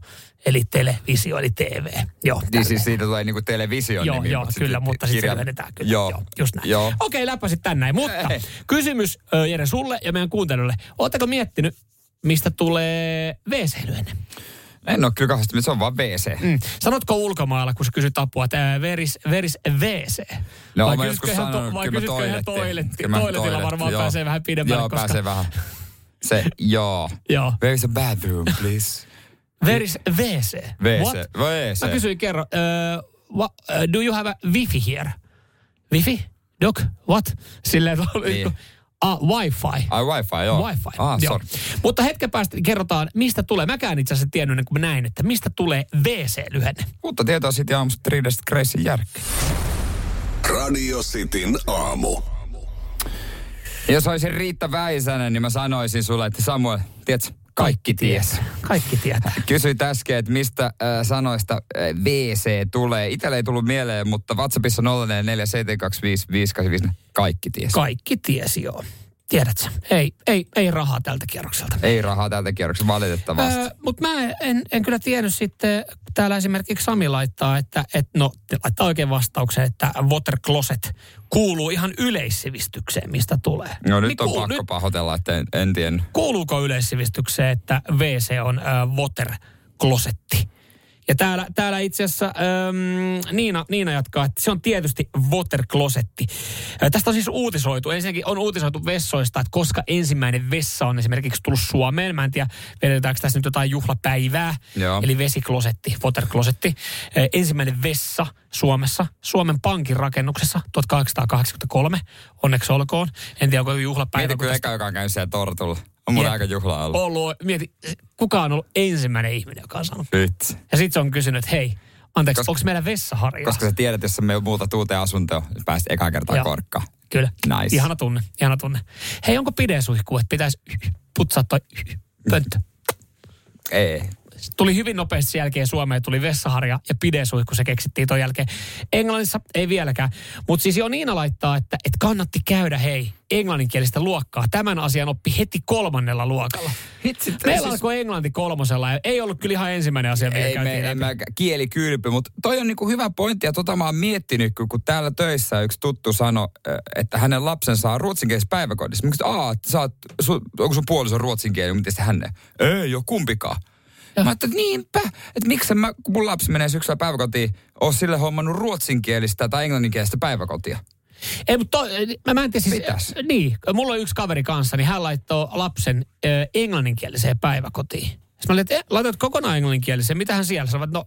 eli televisio, eli TV. Joo, Niin siis siitä tulee niinku television Joo, nimi. joo, mutta kyllä, mutta sitten se kirja- lyhennetään kyllä. Joo, Joo, just näin. Joo. Okei, läpäsit tän näin. Mutta Ei. kysymys Jere sulle ja meidän kuuntelijoille. Oletteko miettinyt, mistä tulee WC-lyhenne? En ole kyllä kauheasti, se on vaan WC. Mm. Sanotko ulkomailla, kun sä kysyt apua, että veris, veris WC? No, vai mä joskus ihan, sanonut, vai kyllä ihan toiletti. toiletti? Kyllä Toiletilla toiletti, varmaan joo. pääsee vähän pidemmälle, Joo, koska... pääsee vähän. Se, joo. Joo. Where is the bathroom, please? Veris WC. WC. What? WC. Mä kysyin kerran, uh, what, uh, do you have a wifi here? Wifi? Doc? What? Silleen, että Niin. Ah, wifi. Ai wifi, joo. Wi-Fi. Ah, Joo. sorry. Mutta hetken päästä kerrotaan, mistä tulee. Mäkään itse asiassa tiennyt, kuin mä näin, että mistä tulee WC-lyhenne. Uutta tietoa sitten aamusta Triidesta Gracein jälkeen. Radio Cityn aamu. Jos olisin Riitta Väisänen, niin mä sanoisin sulle, että Samuel, tiedätkö, Kaikki ties. Kaikki tietää. Kysyit äsken, että mistä äh, sanoista äh, WC tulee. Itselle ei tullut mieleen, mutta WhatsAppissa 0447255854. Kaikki ties. Kaikki tiesi joo. Tiedätkö? Ei, ei, ei rahaa tältä kierrokselta. ei rahaa tältä kierrokselta valitettavasti. Öö, Mutta mä en, en kyllä tiennyt sitten, täällä esimerkiksi Sami laittaa, että, et, no, laittaa oikein vastauksen, että water closet kuuluu ihan yleissivistykseen, mistä tulee. no nyt Niin on kuul- pakko nyt- pahoitella, että en, en tiennyt. Kuuluuko yleissivistykseen, että WC on äh, water closetti? Ja täällä, täällä itse asiassa ähm, Niina, Niina jatkaa, että se on tietysti water closetti. Äh, tästä on siis uutisoitu. Ensinnäkin on uutisoitu vessoista, että koska ensimmäinen vessa on esimerkiksi tullut Suomeen. Mä en tiedä, vedetäänkö tässä nyt jotain juhlapäivää. Joo. Eli vesiklosetti, water closetti. Äh, ensimmäinen vessa Suomessa, Suomen Pankin rakennuksessa 1883. Onneksi olkoon. En tiedä, onko juhlapäivä. Mieti kun kyllä tästä- eka, joka on käynyt siellä tortulla. On mulla aika juhla ollut. ollut, mieti, kuka on ollut ensimmäinen ihminen, joka on sanonut. Nyt. Ja sitten se on kysynyt, että hei, anteeksi, Koska- onko meillä vessaharja? Koska sä tiedät, jos me muutat uuteen asuntoon, pääset eka kertaa Joo. korkkaan. Kyllä. Nice. Ihana tunne, ihana tunne. Hei, onko pidesuihku, että pitäisi putsaa toi pönttö? Ei. Tuli hyvin nopeasti sen jälkeen Suomeen, tuli vessaharja ja pidesuihku, se keksittiin ton jälkeen. Englannissa ei vieläkään. Mutta siis jo Niina laittaa, että, että kannatti käydä, hei, englanninkielistä luokkaa. Tämän asian oppi heti kolmannella luokalla. Hitsi, Meillä siis- alkoi englanti kolmosella ja ei ollut kyllä ihan ensimmäinen asia, mikä Ei, me, en mä kielikylpy, mutta toi on niinku hyvä pointti ja tota mä oon miettinyt, kun, kun täällä töissä yksi tuttu sanoi, että hänen lapsensa on ruotsinkielisessä päiväkodissa. Mä kysyin, aa, sä oot, onko sun puoliso ruotsinkielinen, miten se hän Ei ole kumpikaan. Mä ajattelin, että niinpä, että miksi mä, kun mun lapsi menee syksyllä päiväkotiin, oo sille hommannut ruotsinkielistä tai englanninkielistä päiväkotia. Ei, mutta to, mä, mä en tiedä siis, Mitäs? Niin, mulla on yksi kaveri kanssa, niin hän laittoi lapsen ö, englanninkieliseen päiväkotiin. Sitten mä olin, että "Eh, laitat kokonaan englanninkieliseen, mitä hän siellä sanoi? No,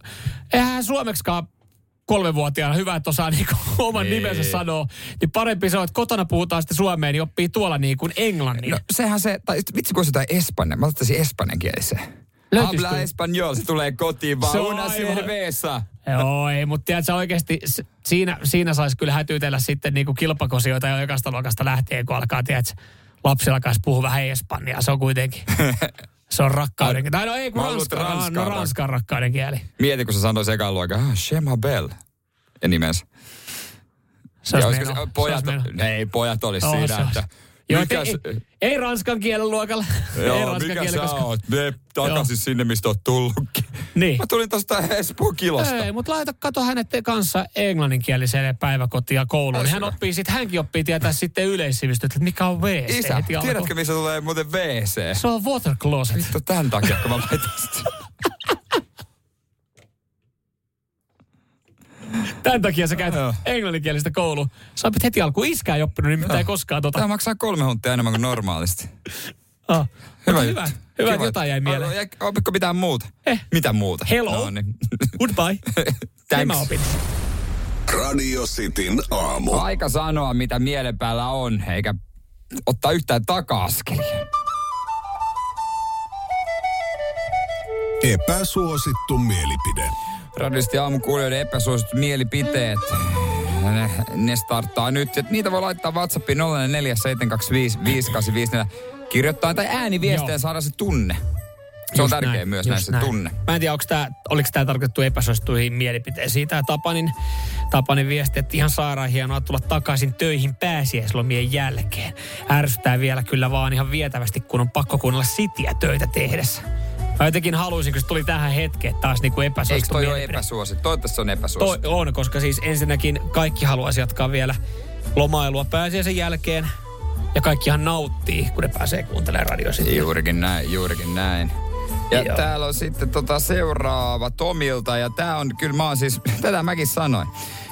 eihän hän suomeksikaan kolmevuotiaana hyvä, että osaa niinku oman Ei. nimensä sanoa. Niin parempi se on, että kotona puhutaan sitten suomeen, niin oppii tuolla niin kuin englannin. No sehän se, tai vitsi kun olisi jotain espanja, mä ottaisin espanjankieliseen. Löytyisikö? Habla español, se tulee kotiin vaan Se on una cerveza. Joo, ei, mutta tiedätkö oikeasti, siinä, siinä saisi kyllä hätyytellä sitten niinku kilpakosioita jo ekasta luokasta lähtien, kun alkaa, tiedätkö, lapsilla kanssa puhua vähän espanjaa. Se on kuitenkin, se on rakkauden. Tai no ei, kun ranska, ranska no ranska on rakkauden kieli. Mieti, kun se sanoi sekaan luokan, ah, Shema Bell. Ja nimensä. Se Ja olisi olisiko meinaa- se, pojat, se olisi ei, pojat olisi Oh, siinä, se että... Joo, mikä ei, ei, ei, ranskan kielen luokalla. ei Joo, ranskan mikä kielen, sä koska... oot? Mene takaisin sinne, mistä oot tullutkin. Niin. Mä tulin tosta Espoon kilosta. Ei, mutta laita kato hänet kanssa englanninkieliseen päiväkotiin ja kouluun. Niin hän oppii sitten, hänkin oppii tietää sitten yleissivistystä, että mikä on WC. Isä, tiedätkö missä tulee muuten WC? Se on water closet. Vittu tämän takia, kun mä laitan sitä. Tämän takia sä käyt englanninkielistä koulua. Sä opit heti alkuun iskää ei oppinut, niin mitä ei koskaan tota. Tämä maksaa kolme hunttia enemmän kuin normaalisti. Ah. Hyvä Hyvä, juttu. hyvä, että jotain jäi mieleen. Opitko mitään muuta? Eh. Mitä muuta? Hello. No, niin. Goodbye. Thanks. mä opin. Radio Cityn aamu. Aika sanoa, mitä mielen päällä on, eikä ottaa yhtään taka-askelia. Epäsuosittu mielipide. Radiosti aamukuulijoiden epäsuositut mielipiteet. Ne, ne starttaa nyt. Ja niitä voi laittaa WhatsAppiin 0472558854. Kirjoittaa tai ääniviestejä saada se tunne. Se on tärkeä näin, myös näissä näin. tunne. Mä en tiedä, onko tää, oliko tämä tarkoitettu epäsuosituihin mielipiteisiin. Tämä Tapanin, Tapanin viesti, että ihan sairaan hienoa tulla takaisin töihin pääsiäislomien jälkeen. Ärsyttää vielä kyllä vaan ihan vietävästi, kun on pakko kuunnella sitiä töitä tehdessä. Mä jotenkin haluaisin, kun se tuli tähän hetkeen taas niin kuin Eikö epäsuosittu toi ole epäsuosittu? Toivottavasti se on Toi epäsuosittu. on, koska siis ensinnäkin kaikki haluaisi jatkaa vielä lomailua pääsiäisen jälkeen. Ja kaikkihan nauttii, kun ne pääsee kuuntelemaan radio Cityä. Juurikin näin, juurikin näin. Ja Joo. täällä on sitten tota seuraava Tomilta, ja tää on, kyllä mä oon siis, tätä mäkin sanoin.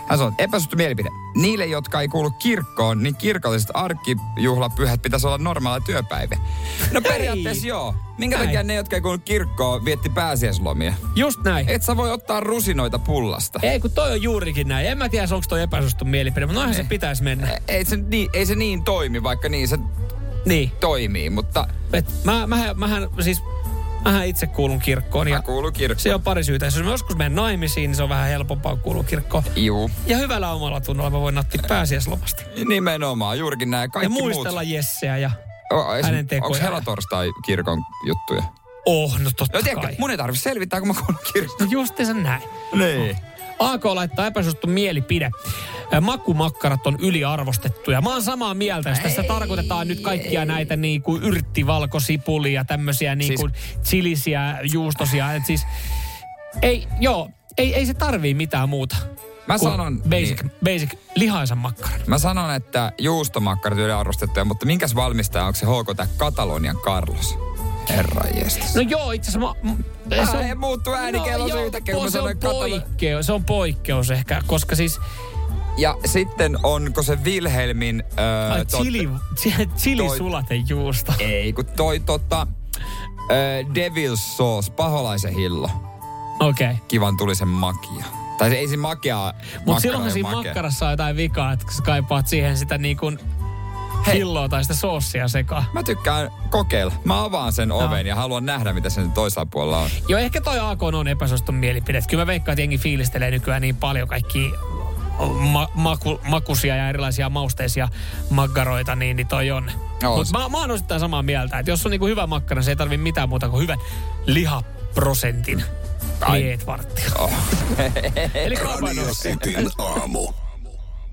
Hän sanoi, epäsuosittu mielipide. Niille, jotka ei kuulu kirkkoon, niin kirkolliset arkijuhlapyhät pitäisi olla normaaleja työpäiviä. No Hei! periaatteessa joo. Minkä Näin. takia ne, jotka ei kuulu kirkkoon, vietti pääsiäislomia? Just näin. Et sä voi ottaa rusinoita pullasta. Ei, kun toi on juurikin näin. En mä tiedä, onko toi epäsuosittu mielipide, mutta noinhan se pitäisi mennä. Ei se, niin, ei se niin toimi, vaikka niin se Niin. toimii, mutta Et mä, mä, mähän, siis, mähän itse kuulun kirkkoon ja mä kuulun kirkkoon. se on pari syytä. Jos mä joskus menen naimisiin, niin se on vähän helpompaa kuulua kirkkoon. Juu. Ja hyvällä omalla tunnolla mä voin nauttia pääsiäislomasta. Nimenomaan, juurikin näin. Ja Kaikki muistella muut. Jesseä ja O, esim, hänen tekojaan. Onko helatorstai kirkon juttuja? Oh, no totta No tiedätkö, kai. mun ei tarvitse selvittää, kun mä kuulen kirjoittaa. No justiinsa näin. Niin. AK laittaa epäsuosittu mielipide. Makumakkarat on yliarvostettuja. Mä oon samaa mieltä, jos tässä tarkoitetaan nyt kaikkia näitä niin kuin yrttivalkosipulia, tämmöisiä niin kuin chilisiä, juustosia. Et siis, ei, joo, ei, ei se tarvii mitään muuta. Mä sanon, Basic, niin. basic lihaisan makkaran. Mä sanon, että juustomakkarat yliarvostettuja, mutta minkäs valmistaja onko se HK tai Katalonian Carlos? Herra jestas. No joo, itse asiassa mä, m- Ah, ei muuttu äänikello joo, siitäkin, kun mä se on poikkeus, se on poikkeus ehkä, koska siis Ja sitten onko se Wilhelmin... Öö, ai, chili, chili sulatejuusto. Ei, kun toi tota... Öö, Devil's Sauce, paholaisen hillo. Okei. Okay. Kivan tulisen makia. Tai se ei se makia... Mutta silloinhan siinä makkarassa on jotain vikaa, että sä kaipaat siihen sitä niin kuin hilloa tai sitä soossia sekaan. Mä tykkään kokeilla. Mä avaan sen oven ja haluan nähdä, mitä sen toisella puolella on. Joo, ehkä toi AK on epäsuostun mielipide. Kyllä mä veikkaan, että jengi fiilistelee nykyään niin paljon kaikki ma- maku- makuisia ja erilaisia mausteisia maggaroita, niin, niin toi on. Mutta mä, mä oon osittain samaa mieltä, että jos on niinku hyvä makkara, se ei tarvi mitään muuta kuin hyvän lihaprosentin. Lietvarttia. Oh. Eli. Cityn aamu.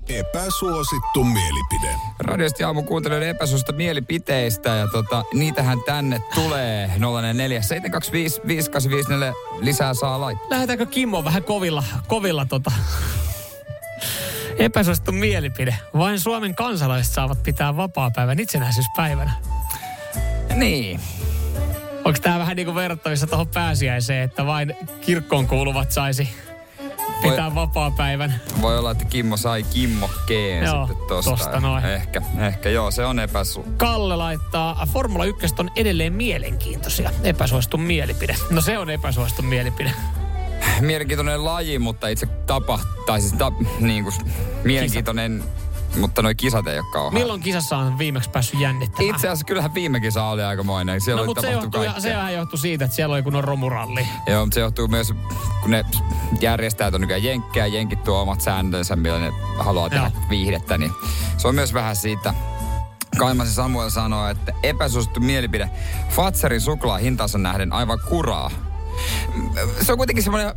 Epäsuosittu mielipide. Radiosti aamu kuuntelijoiden epäsuosista mielipiteistä ja tota, niitähän tänne tulee 044 725 5854 lisää saa laittaa. Lähdetäänkö Kimmo vähän kovilla, kovilla tota, epäsuosittu mielipide. Vain Suomen kansalaiset saavat pitää vapaa-päivän itsenäisyyspäivänä. Niin. Onko tämä vähän niin kuin verrattavissa tuohon pääsiäiseen, että vain kirkkoon kuuluvat saisi pitää vapaa-päivän? Voi olla, että Kimmo sai kimmokkeen Joo, sitten tosta. tosta noin. Ehkä, ehkä joo, se on epäsu. Kalle laittaa, Formula 1 on edelleen mielenkiintoisia. Epäsuosittu mielipide. No se on epäsuosittu mielipide. Mielenkiintoinen laji, mutta itse tapa, tai siis ta, niin kuin, mielenkiintoinen, mutta noi kisat ei ole kauhean. Milloin kisassa on viimeksi päässyt jännittämään? Itse asiassa kyllähän viime kisa oli aikamoinen. Siellä no, oli mutta se, johtuu, kaikkea. se johtuu siitä, että siellä oli kun on romuralli. Joo, mutta se johtuu myös, kun ne järjestäjät on nykyään jenkkejä, jenkit tuo omat sääntönsä, millä ne haluaa tehdä viihdettä, niin se on myös vähän siitä. Kaimasi Samuel sanoo, että epäsuosittu mielipide. Fatserin suklaa hintansa nähden aivan kuraa. Se on kuitenkin semmoinen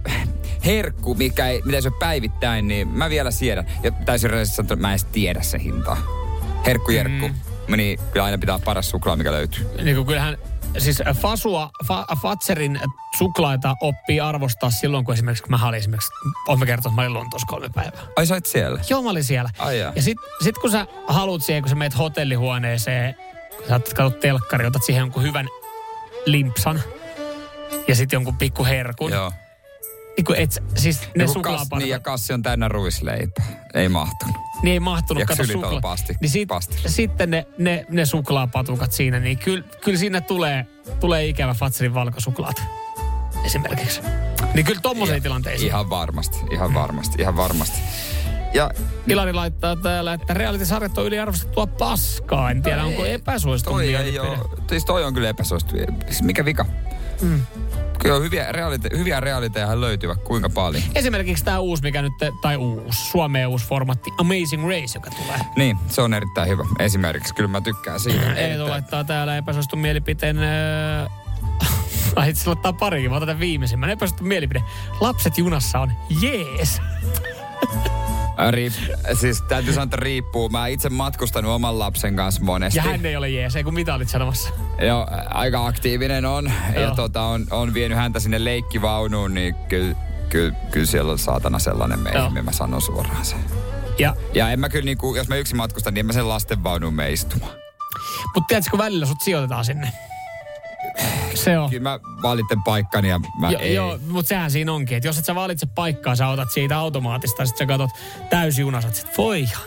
herkku, mikä ei, mitä se päivittäin, niin mä vielä siedän. Ja täysin että mä en edes tiedä sen hintaa. Herkkujerkku. Mm. Niin kyllä aina pitää paras suklaa, mikä löytyy. Niin kuin kyllähän, siis Fasua, fa, Fatserin suklaita oppii arvostaa silloin, kun esimerkiksi, kun mä olin esimerkiksi, mä kertonut, että mä olin Lontoossa kolme päivää. Ai sä siellä? Joo, mä olin siellä. Ai jaa. Ja sit, sit kun sä haluat siihen, kun sä meet hotellihuoneeseen, kun sä katsot telkkari, otat siihen jonkun hyvän limpsan ja sitten jonkun pikku herkun. Joo. Niin kun et, siis ne kas, niin, ja kassi on täynnä ruisleipää. Ei mahtunut. Niin ei mahtunut Ja kato sukla. pasti- Niin sit, sitten ne, ne, ne suklaapatukat siinä, niin kyllä kyl siinä tulee, tulee ikävä Fatserin valkosuklaat esimerkiksi. Niin kyllä tommoseen tilanteeseen. Ihan varmasti, ihan varmasti, ihan varmasti. Ja Ilari laittaa täällä, että reality-sarjat on yliarvostettua paskaa. En tiedä, onko epäsuosittu toi ei ole, siis toi on kyllä epäsuosittu. Mikä vika? Mm. Kyllä hyviä, realite, hyviä realitejahan löytyy vaikka kuinka paljon. Esimerkiksi tämä uusi, mikä nyt, tai uusi, Suomeen uusi formaatti, Amazing Race, joka tulee. Niin, se on erittäin hyvä. Esimerkiksi kyllä mä tykkään siitä. Eetu laittaa täällä epäsuosittu mielipiteen... Öö... Ai itse laittaa parikin, mä otan tämän viimeisimmän. Epäsuosittu mielipide. Lapset junassa on jees. Riip, siis täytyy sanoa, että riippuu. Mä itse matkustanut oman lapsen kanssa monesti. Ja hän ei ole jees, ei kun mitä olit sanomassa. Joo, aika aktiivinen on. Ja Joo. tota, on, on vienyt häntä sinne leikkivaunuun, niin kyllä, kyllä, kyllä siellä on saatana sellainen meihmi, mä sanon suoraan sen. Ja, ja en mä kyllä niinku, jos mä yksin matkustan, niin en mä sen lasten vaunuun mene istumaan. Mutta tiedätkö, kun välillä sut sijoitetaan sinne. Se on. Kyllä mä valitsen paikkani ja mä Jo, ei. joo, mutta sehän siinä onkin, että jos et sä valitse paikkaa, sä otat siitä automaattista, sit sä katot täysjunasat, sit voi ihan.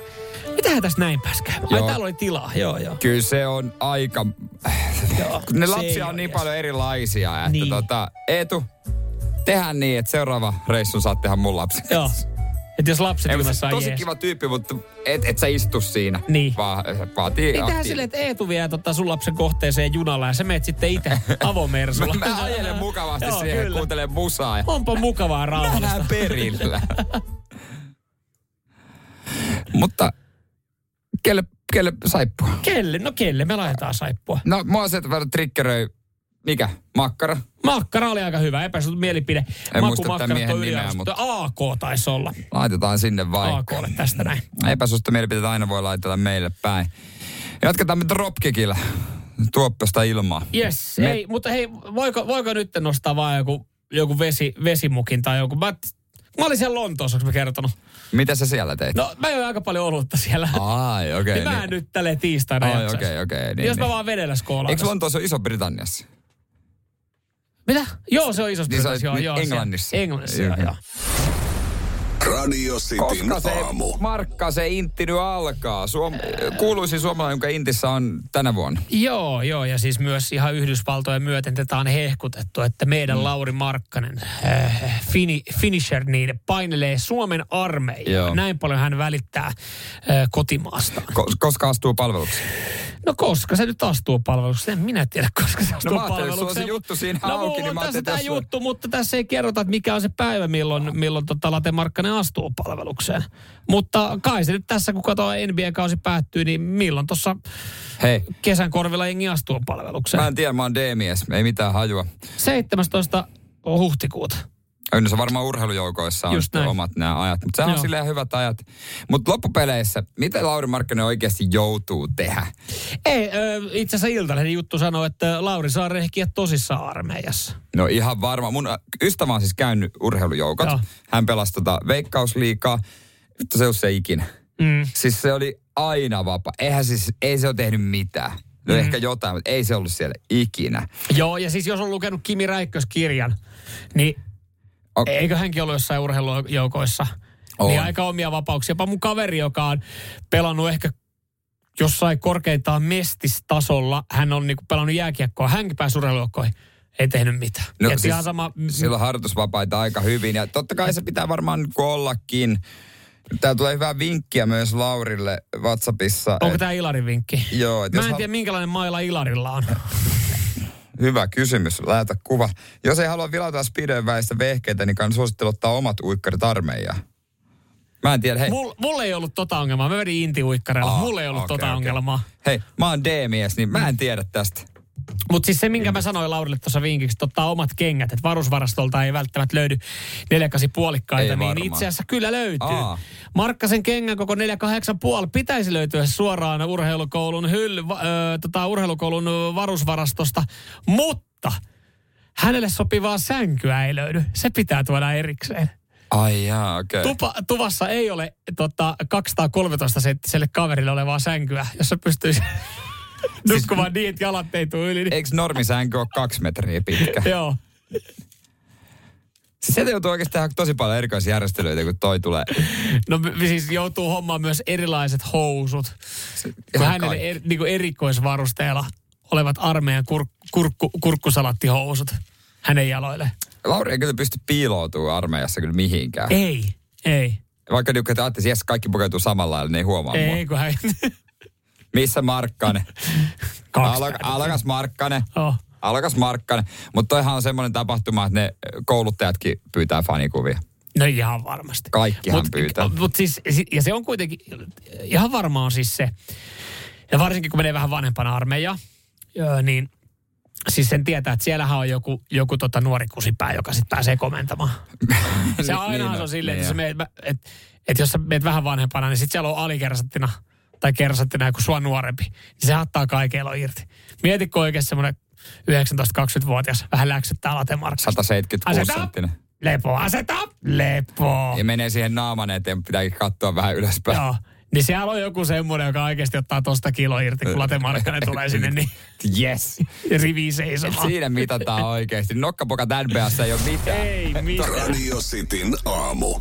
Mitähän tässä näin pääs käymään? Ai Joo. täällä oli tilaa, joo joo. Kyllä se on aika... Kun ne lapsia on niin jees. paljon erilaisia, että Niin. tota, Eetu, tehdään niin, että seuraava reissun saat tehdä mun lapsen Joo. Että jos lapset Ei, junassa on tosi jees. kiva tyyppi, mutta et, et sä istu siinä. Niin. Vaan se vaatii Niin tehdään silleen, että Eetu vie tota sun lapsen kohteeseen junalla ja sä meet sitten itse avomersulla. Mä, mä ajelen mukavasti Joo, siihen, kyllä. kuuntelen musaa. Ja Onpa mukavaa rauhallista. Nähdään perillä. Mutta kelle, kelle saippua? Kelle? No kelle? Me laitetaan saippua. No mua se vähän triggeröi Mikä? Makkara? Makkara oli aika hyvä, epäsuosittu mielipide. En muista tämän miehen nimeä, yliarvostettu. AK taisi olla. Laitetaan sinne vaikka. AKlle tästä näin. Epäsuosittu mielipiteitä aina voi laitella meille päin. Jatketaan nyt Dropkickillä. Tuoppesta ilmaa. Yes, Me- ei, mutta hei, voiko, voiko nyt nostaa vaan joku, joku vesi, vesimukin tai joku... Mä, mä olin siellä Lontoossa, onko mä kertonut? Mitä sä siellä teit? No, mä join aika paljon olutta siellä. Ai, okei. niin mä en nyt tälleen tiistaina Ai, okei, okei. Niin, Jos mä niin. vaan vedellä skoolaan. Eikö Lontoossa ole Iso-Britanniassa? Mitä? Joo, se on isossa Niin Britanniassa, joo, joo. se- Englannissa. Englannissa, joo, Joo. Radio Cityn Koska se, aamu. Markka, se intti nyt alkaa. Suom, kuuluisin suomalainen, jonka intissä on tänä vuonna. Joo, joo, ja siis myös ihan Yhdysvaltojen myöten tätä on hehkutettu, että meidän mm. Lauri Markkanen, äh, fini, finisher, niin painelee Suomen armeijaa. Joo. Näin paljon hän välittää äh, kotimaastaan. Ko- koska astuu palvelukseen? No koska se nyt astuu palvelukseen, en minä tiedä, koska se astuu No että sulla on se palvelukseen. juttu siinä no, auki, niin tässä tämä juttu, mutta tässä ei kerrota, että mikä on se päivä, milloin, milloin tota Late Markkanen astuu palvelukseen. Mutta kai se nyt tässä, kun katsoo NBA-kausi päättyy, niin milloin tuossa Hei, kesän korvilla jengi astuu palvelukseen? mä en tiedä, mä oon D-mies. Ei mitään hajua. 17. huhtikuuta. Yleensä varmaan urheilujoukoissa on Just omat nämä ajat. Mutta sehän on silleen hyvät ajat. Mutta loppupeleissä, mitä Lauri Markkanen oikeasti joutuu tehdä? Ei, ö, itse asiassa Iltalehden juttu sanoo, että Lauri saa rehkiä tosissaan armeijassa. No ihan varma. Mun ystävä on siis käynyt urheilujoukot. Joo. Hän pelasi tota veikkausliikaa. Vittu se ei se ikinä. Mm. Siis se oli aina vapaa. Eihän siis, ei se ole tehnyt mitään. No Mm. ehkä jotain, mutta ei se ollut siellä ikinä. Joo, ja siis jos on lukenut Kimi Räikkös-kirjan, niin Ok. eikö hänkin ollut jossain urheilujoukoissa? On. Niin aika omia vapauksia. Jopa mun kaveri, joka on pelannut ehkä jossain korkeintaan mestistasolla, hän on niinku pelannut jääkiekkoa, hänkin pääsi urheilujoukkoihin. Ei tehnyt mitään. No, No, siis ihan sama, Silloin harjoitusvapaita aika hyvin. Ja totta kai se pitää varmaan nyt ollakin. Täällä tulee hyvää vinkkiä myös Laurille WhatsAppissa. onko et- tämä Ilarin vinkki? Joo, et Mä en hal- tiedä, minkälainen maila Ilarilla on. Hyvä kysymys. Lähetä kuva. Jos ei halua vilautaa speedojen väistä vehkeitä, niin kann suosittelu ottaa omat uikkarit armeijaan. Mä en tiedä. Hei, Mulla mul ei ollut tota ongelmaa. Mä vedin inti-uikkareilla. Aa, Mulla ei ollut okei, tota okei. ongelmaa. hei, mä oon D-mies, niin mä en tiedä tästä. Mutta siis se, minkä mä sanoin Laurille tuossa vinkiksi, että ottaa omat kengät, että varusvarastolta ei välttämättä löydy 48 puolikkaita, Ei niin varmaan. itse asiassa kyllä löytyy. Aa. Markkasen kengän koko 48 puoli pitäisi löytyä suoraan urheilukoulun, hyll, ö, tota, urheilukoulun varusvarastosta, mutta hänelle sopivaa sänkyä ei löydy. Se pitää tuoda erikseen. Ai jaa, okei. Okay. Tupa, tuvassa ei ole tota, 213 senttiselle kaverille olevaa sänkyä, jossa pystyisi nukkumaan niin, että jalat ei tule yli. Niin. Eikö normisänky ole kaksi metriä pitkä? Joo. Siis sieltä joutuu oikeasti tehdä tosi paljon erikoisia järjestelyitä, kun toi tulee. No siis joutuu hommaan myös erilaiset housut. Kun ihan hänelle er, niin erikoisvarusteella olevat armeijan kur, kurkku, kurkkusalattihousut hänen jaloille. Lauri ei kyllä pysty piiloutumaan armeijassa kyllä mihinkään. Ei, ei. Vaikka nyt että jes, kaikki pukeutuu samalla lailla, niin ei huomaa mua. Ei, kun hän... Missä Markkanen? Kaksi Alak, päivää. alkas Markkanen. Oh. Alkas Markkanen. Mutta toihan on semmoinen tapahtuma, että ne kouluttajatkin pyytää fanikuvia. No ihan varmasti. Kaikkihan Mut- pyytää. Mut siis, si- ja se on kuitenkin, ihan varmaan siis se, ja varsinkin kun menee vähän vanhempana armeijaan, niin siis sen tietää, että siellähän on joku, joku tota nuori kusipää, joka sitten pääsee komentamaan. se ainahan niin se on on, silleen, niin että, että, jos sä meet vähän vanhempana, niin sitten siellä on alikersantina tai kersanttina joku sua nuorempi, niin se hattaa kaikella irti. Mietitkö oikein semmoinen 19-20-vuotias vähän läksyttää latemarkkasta. 176 Aseta! senttinen. Lepo, aseta, lepo. Ja menee siihen naaman eteen, pitääkin katsoa vähän ylöspäin. Joo. Niin siellä on joku semmoinen, joka oikeasti ottaa tosta kilo irti, kun latemarkkanen tulee sinne, niin Yes. rivi seisomaan. siinä mitataan oikeasti. Nokkapokat NBAssa ei ole mitään. Ei mitään. Radio Cityn aamu.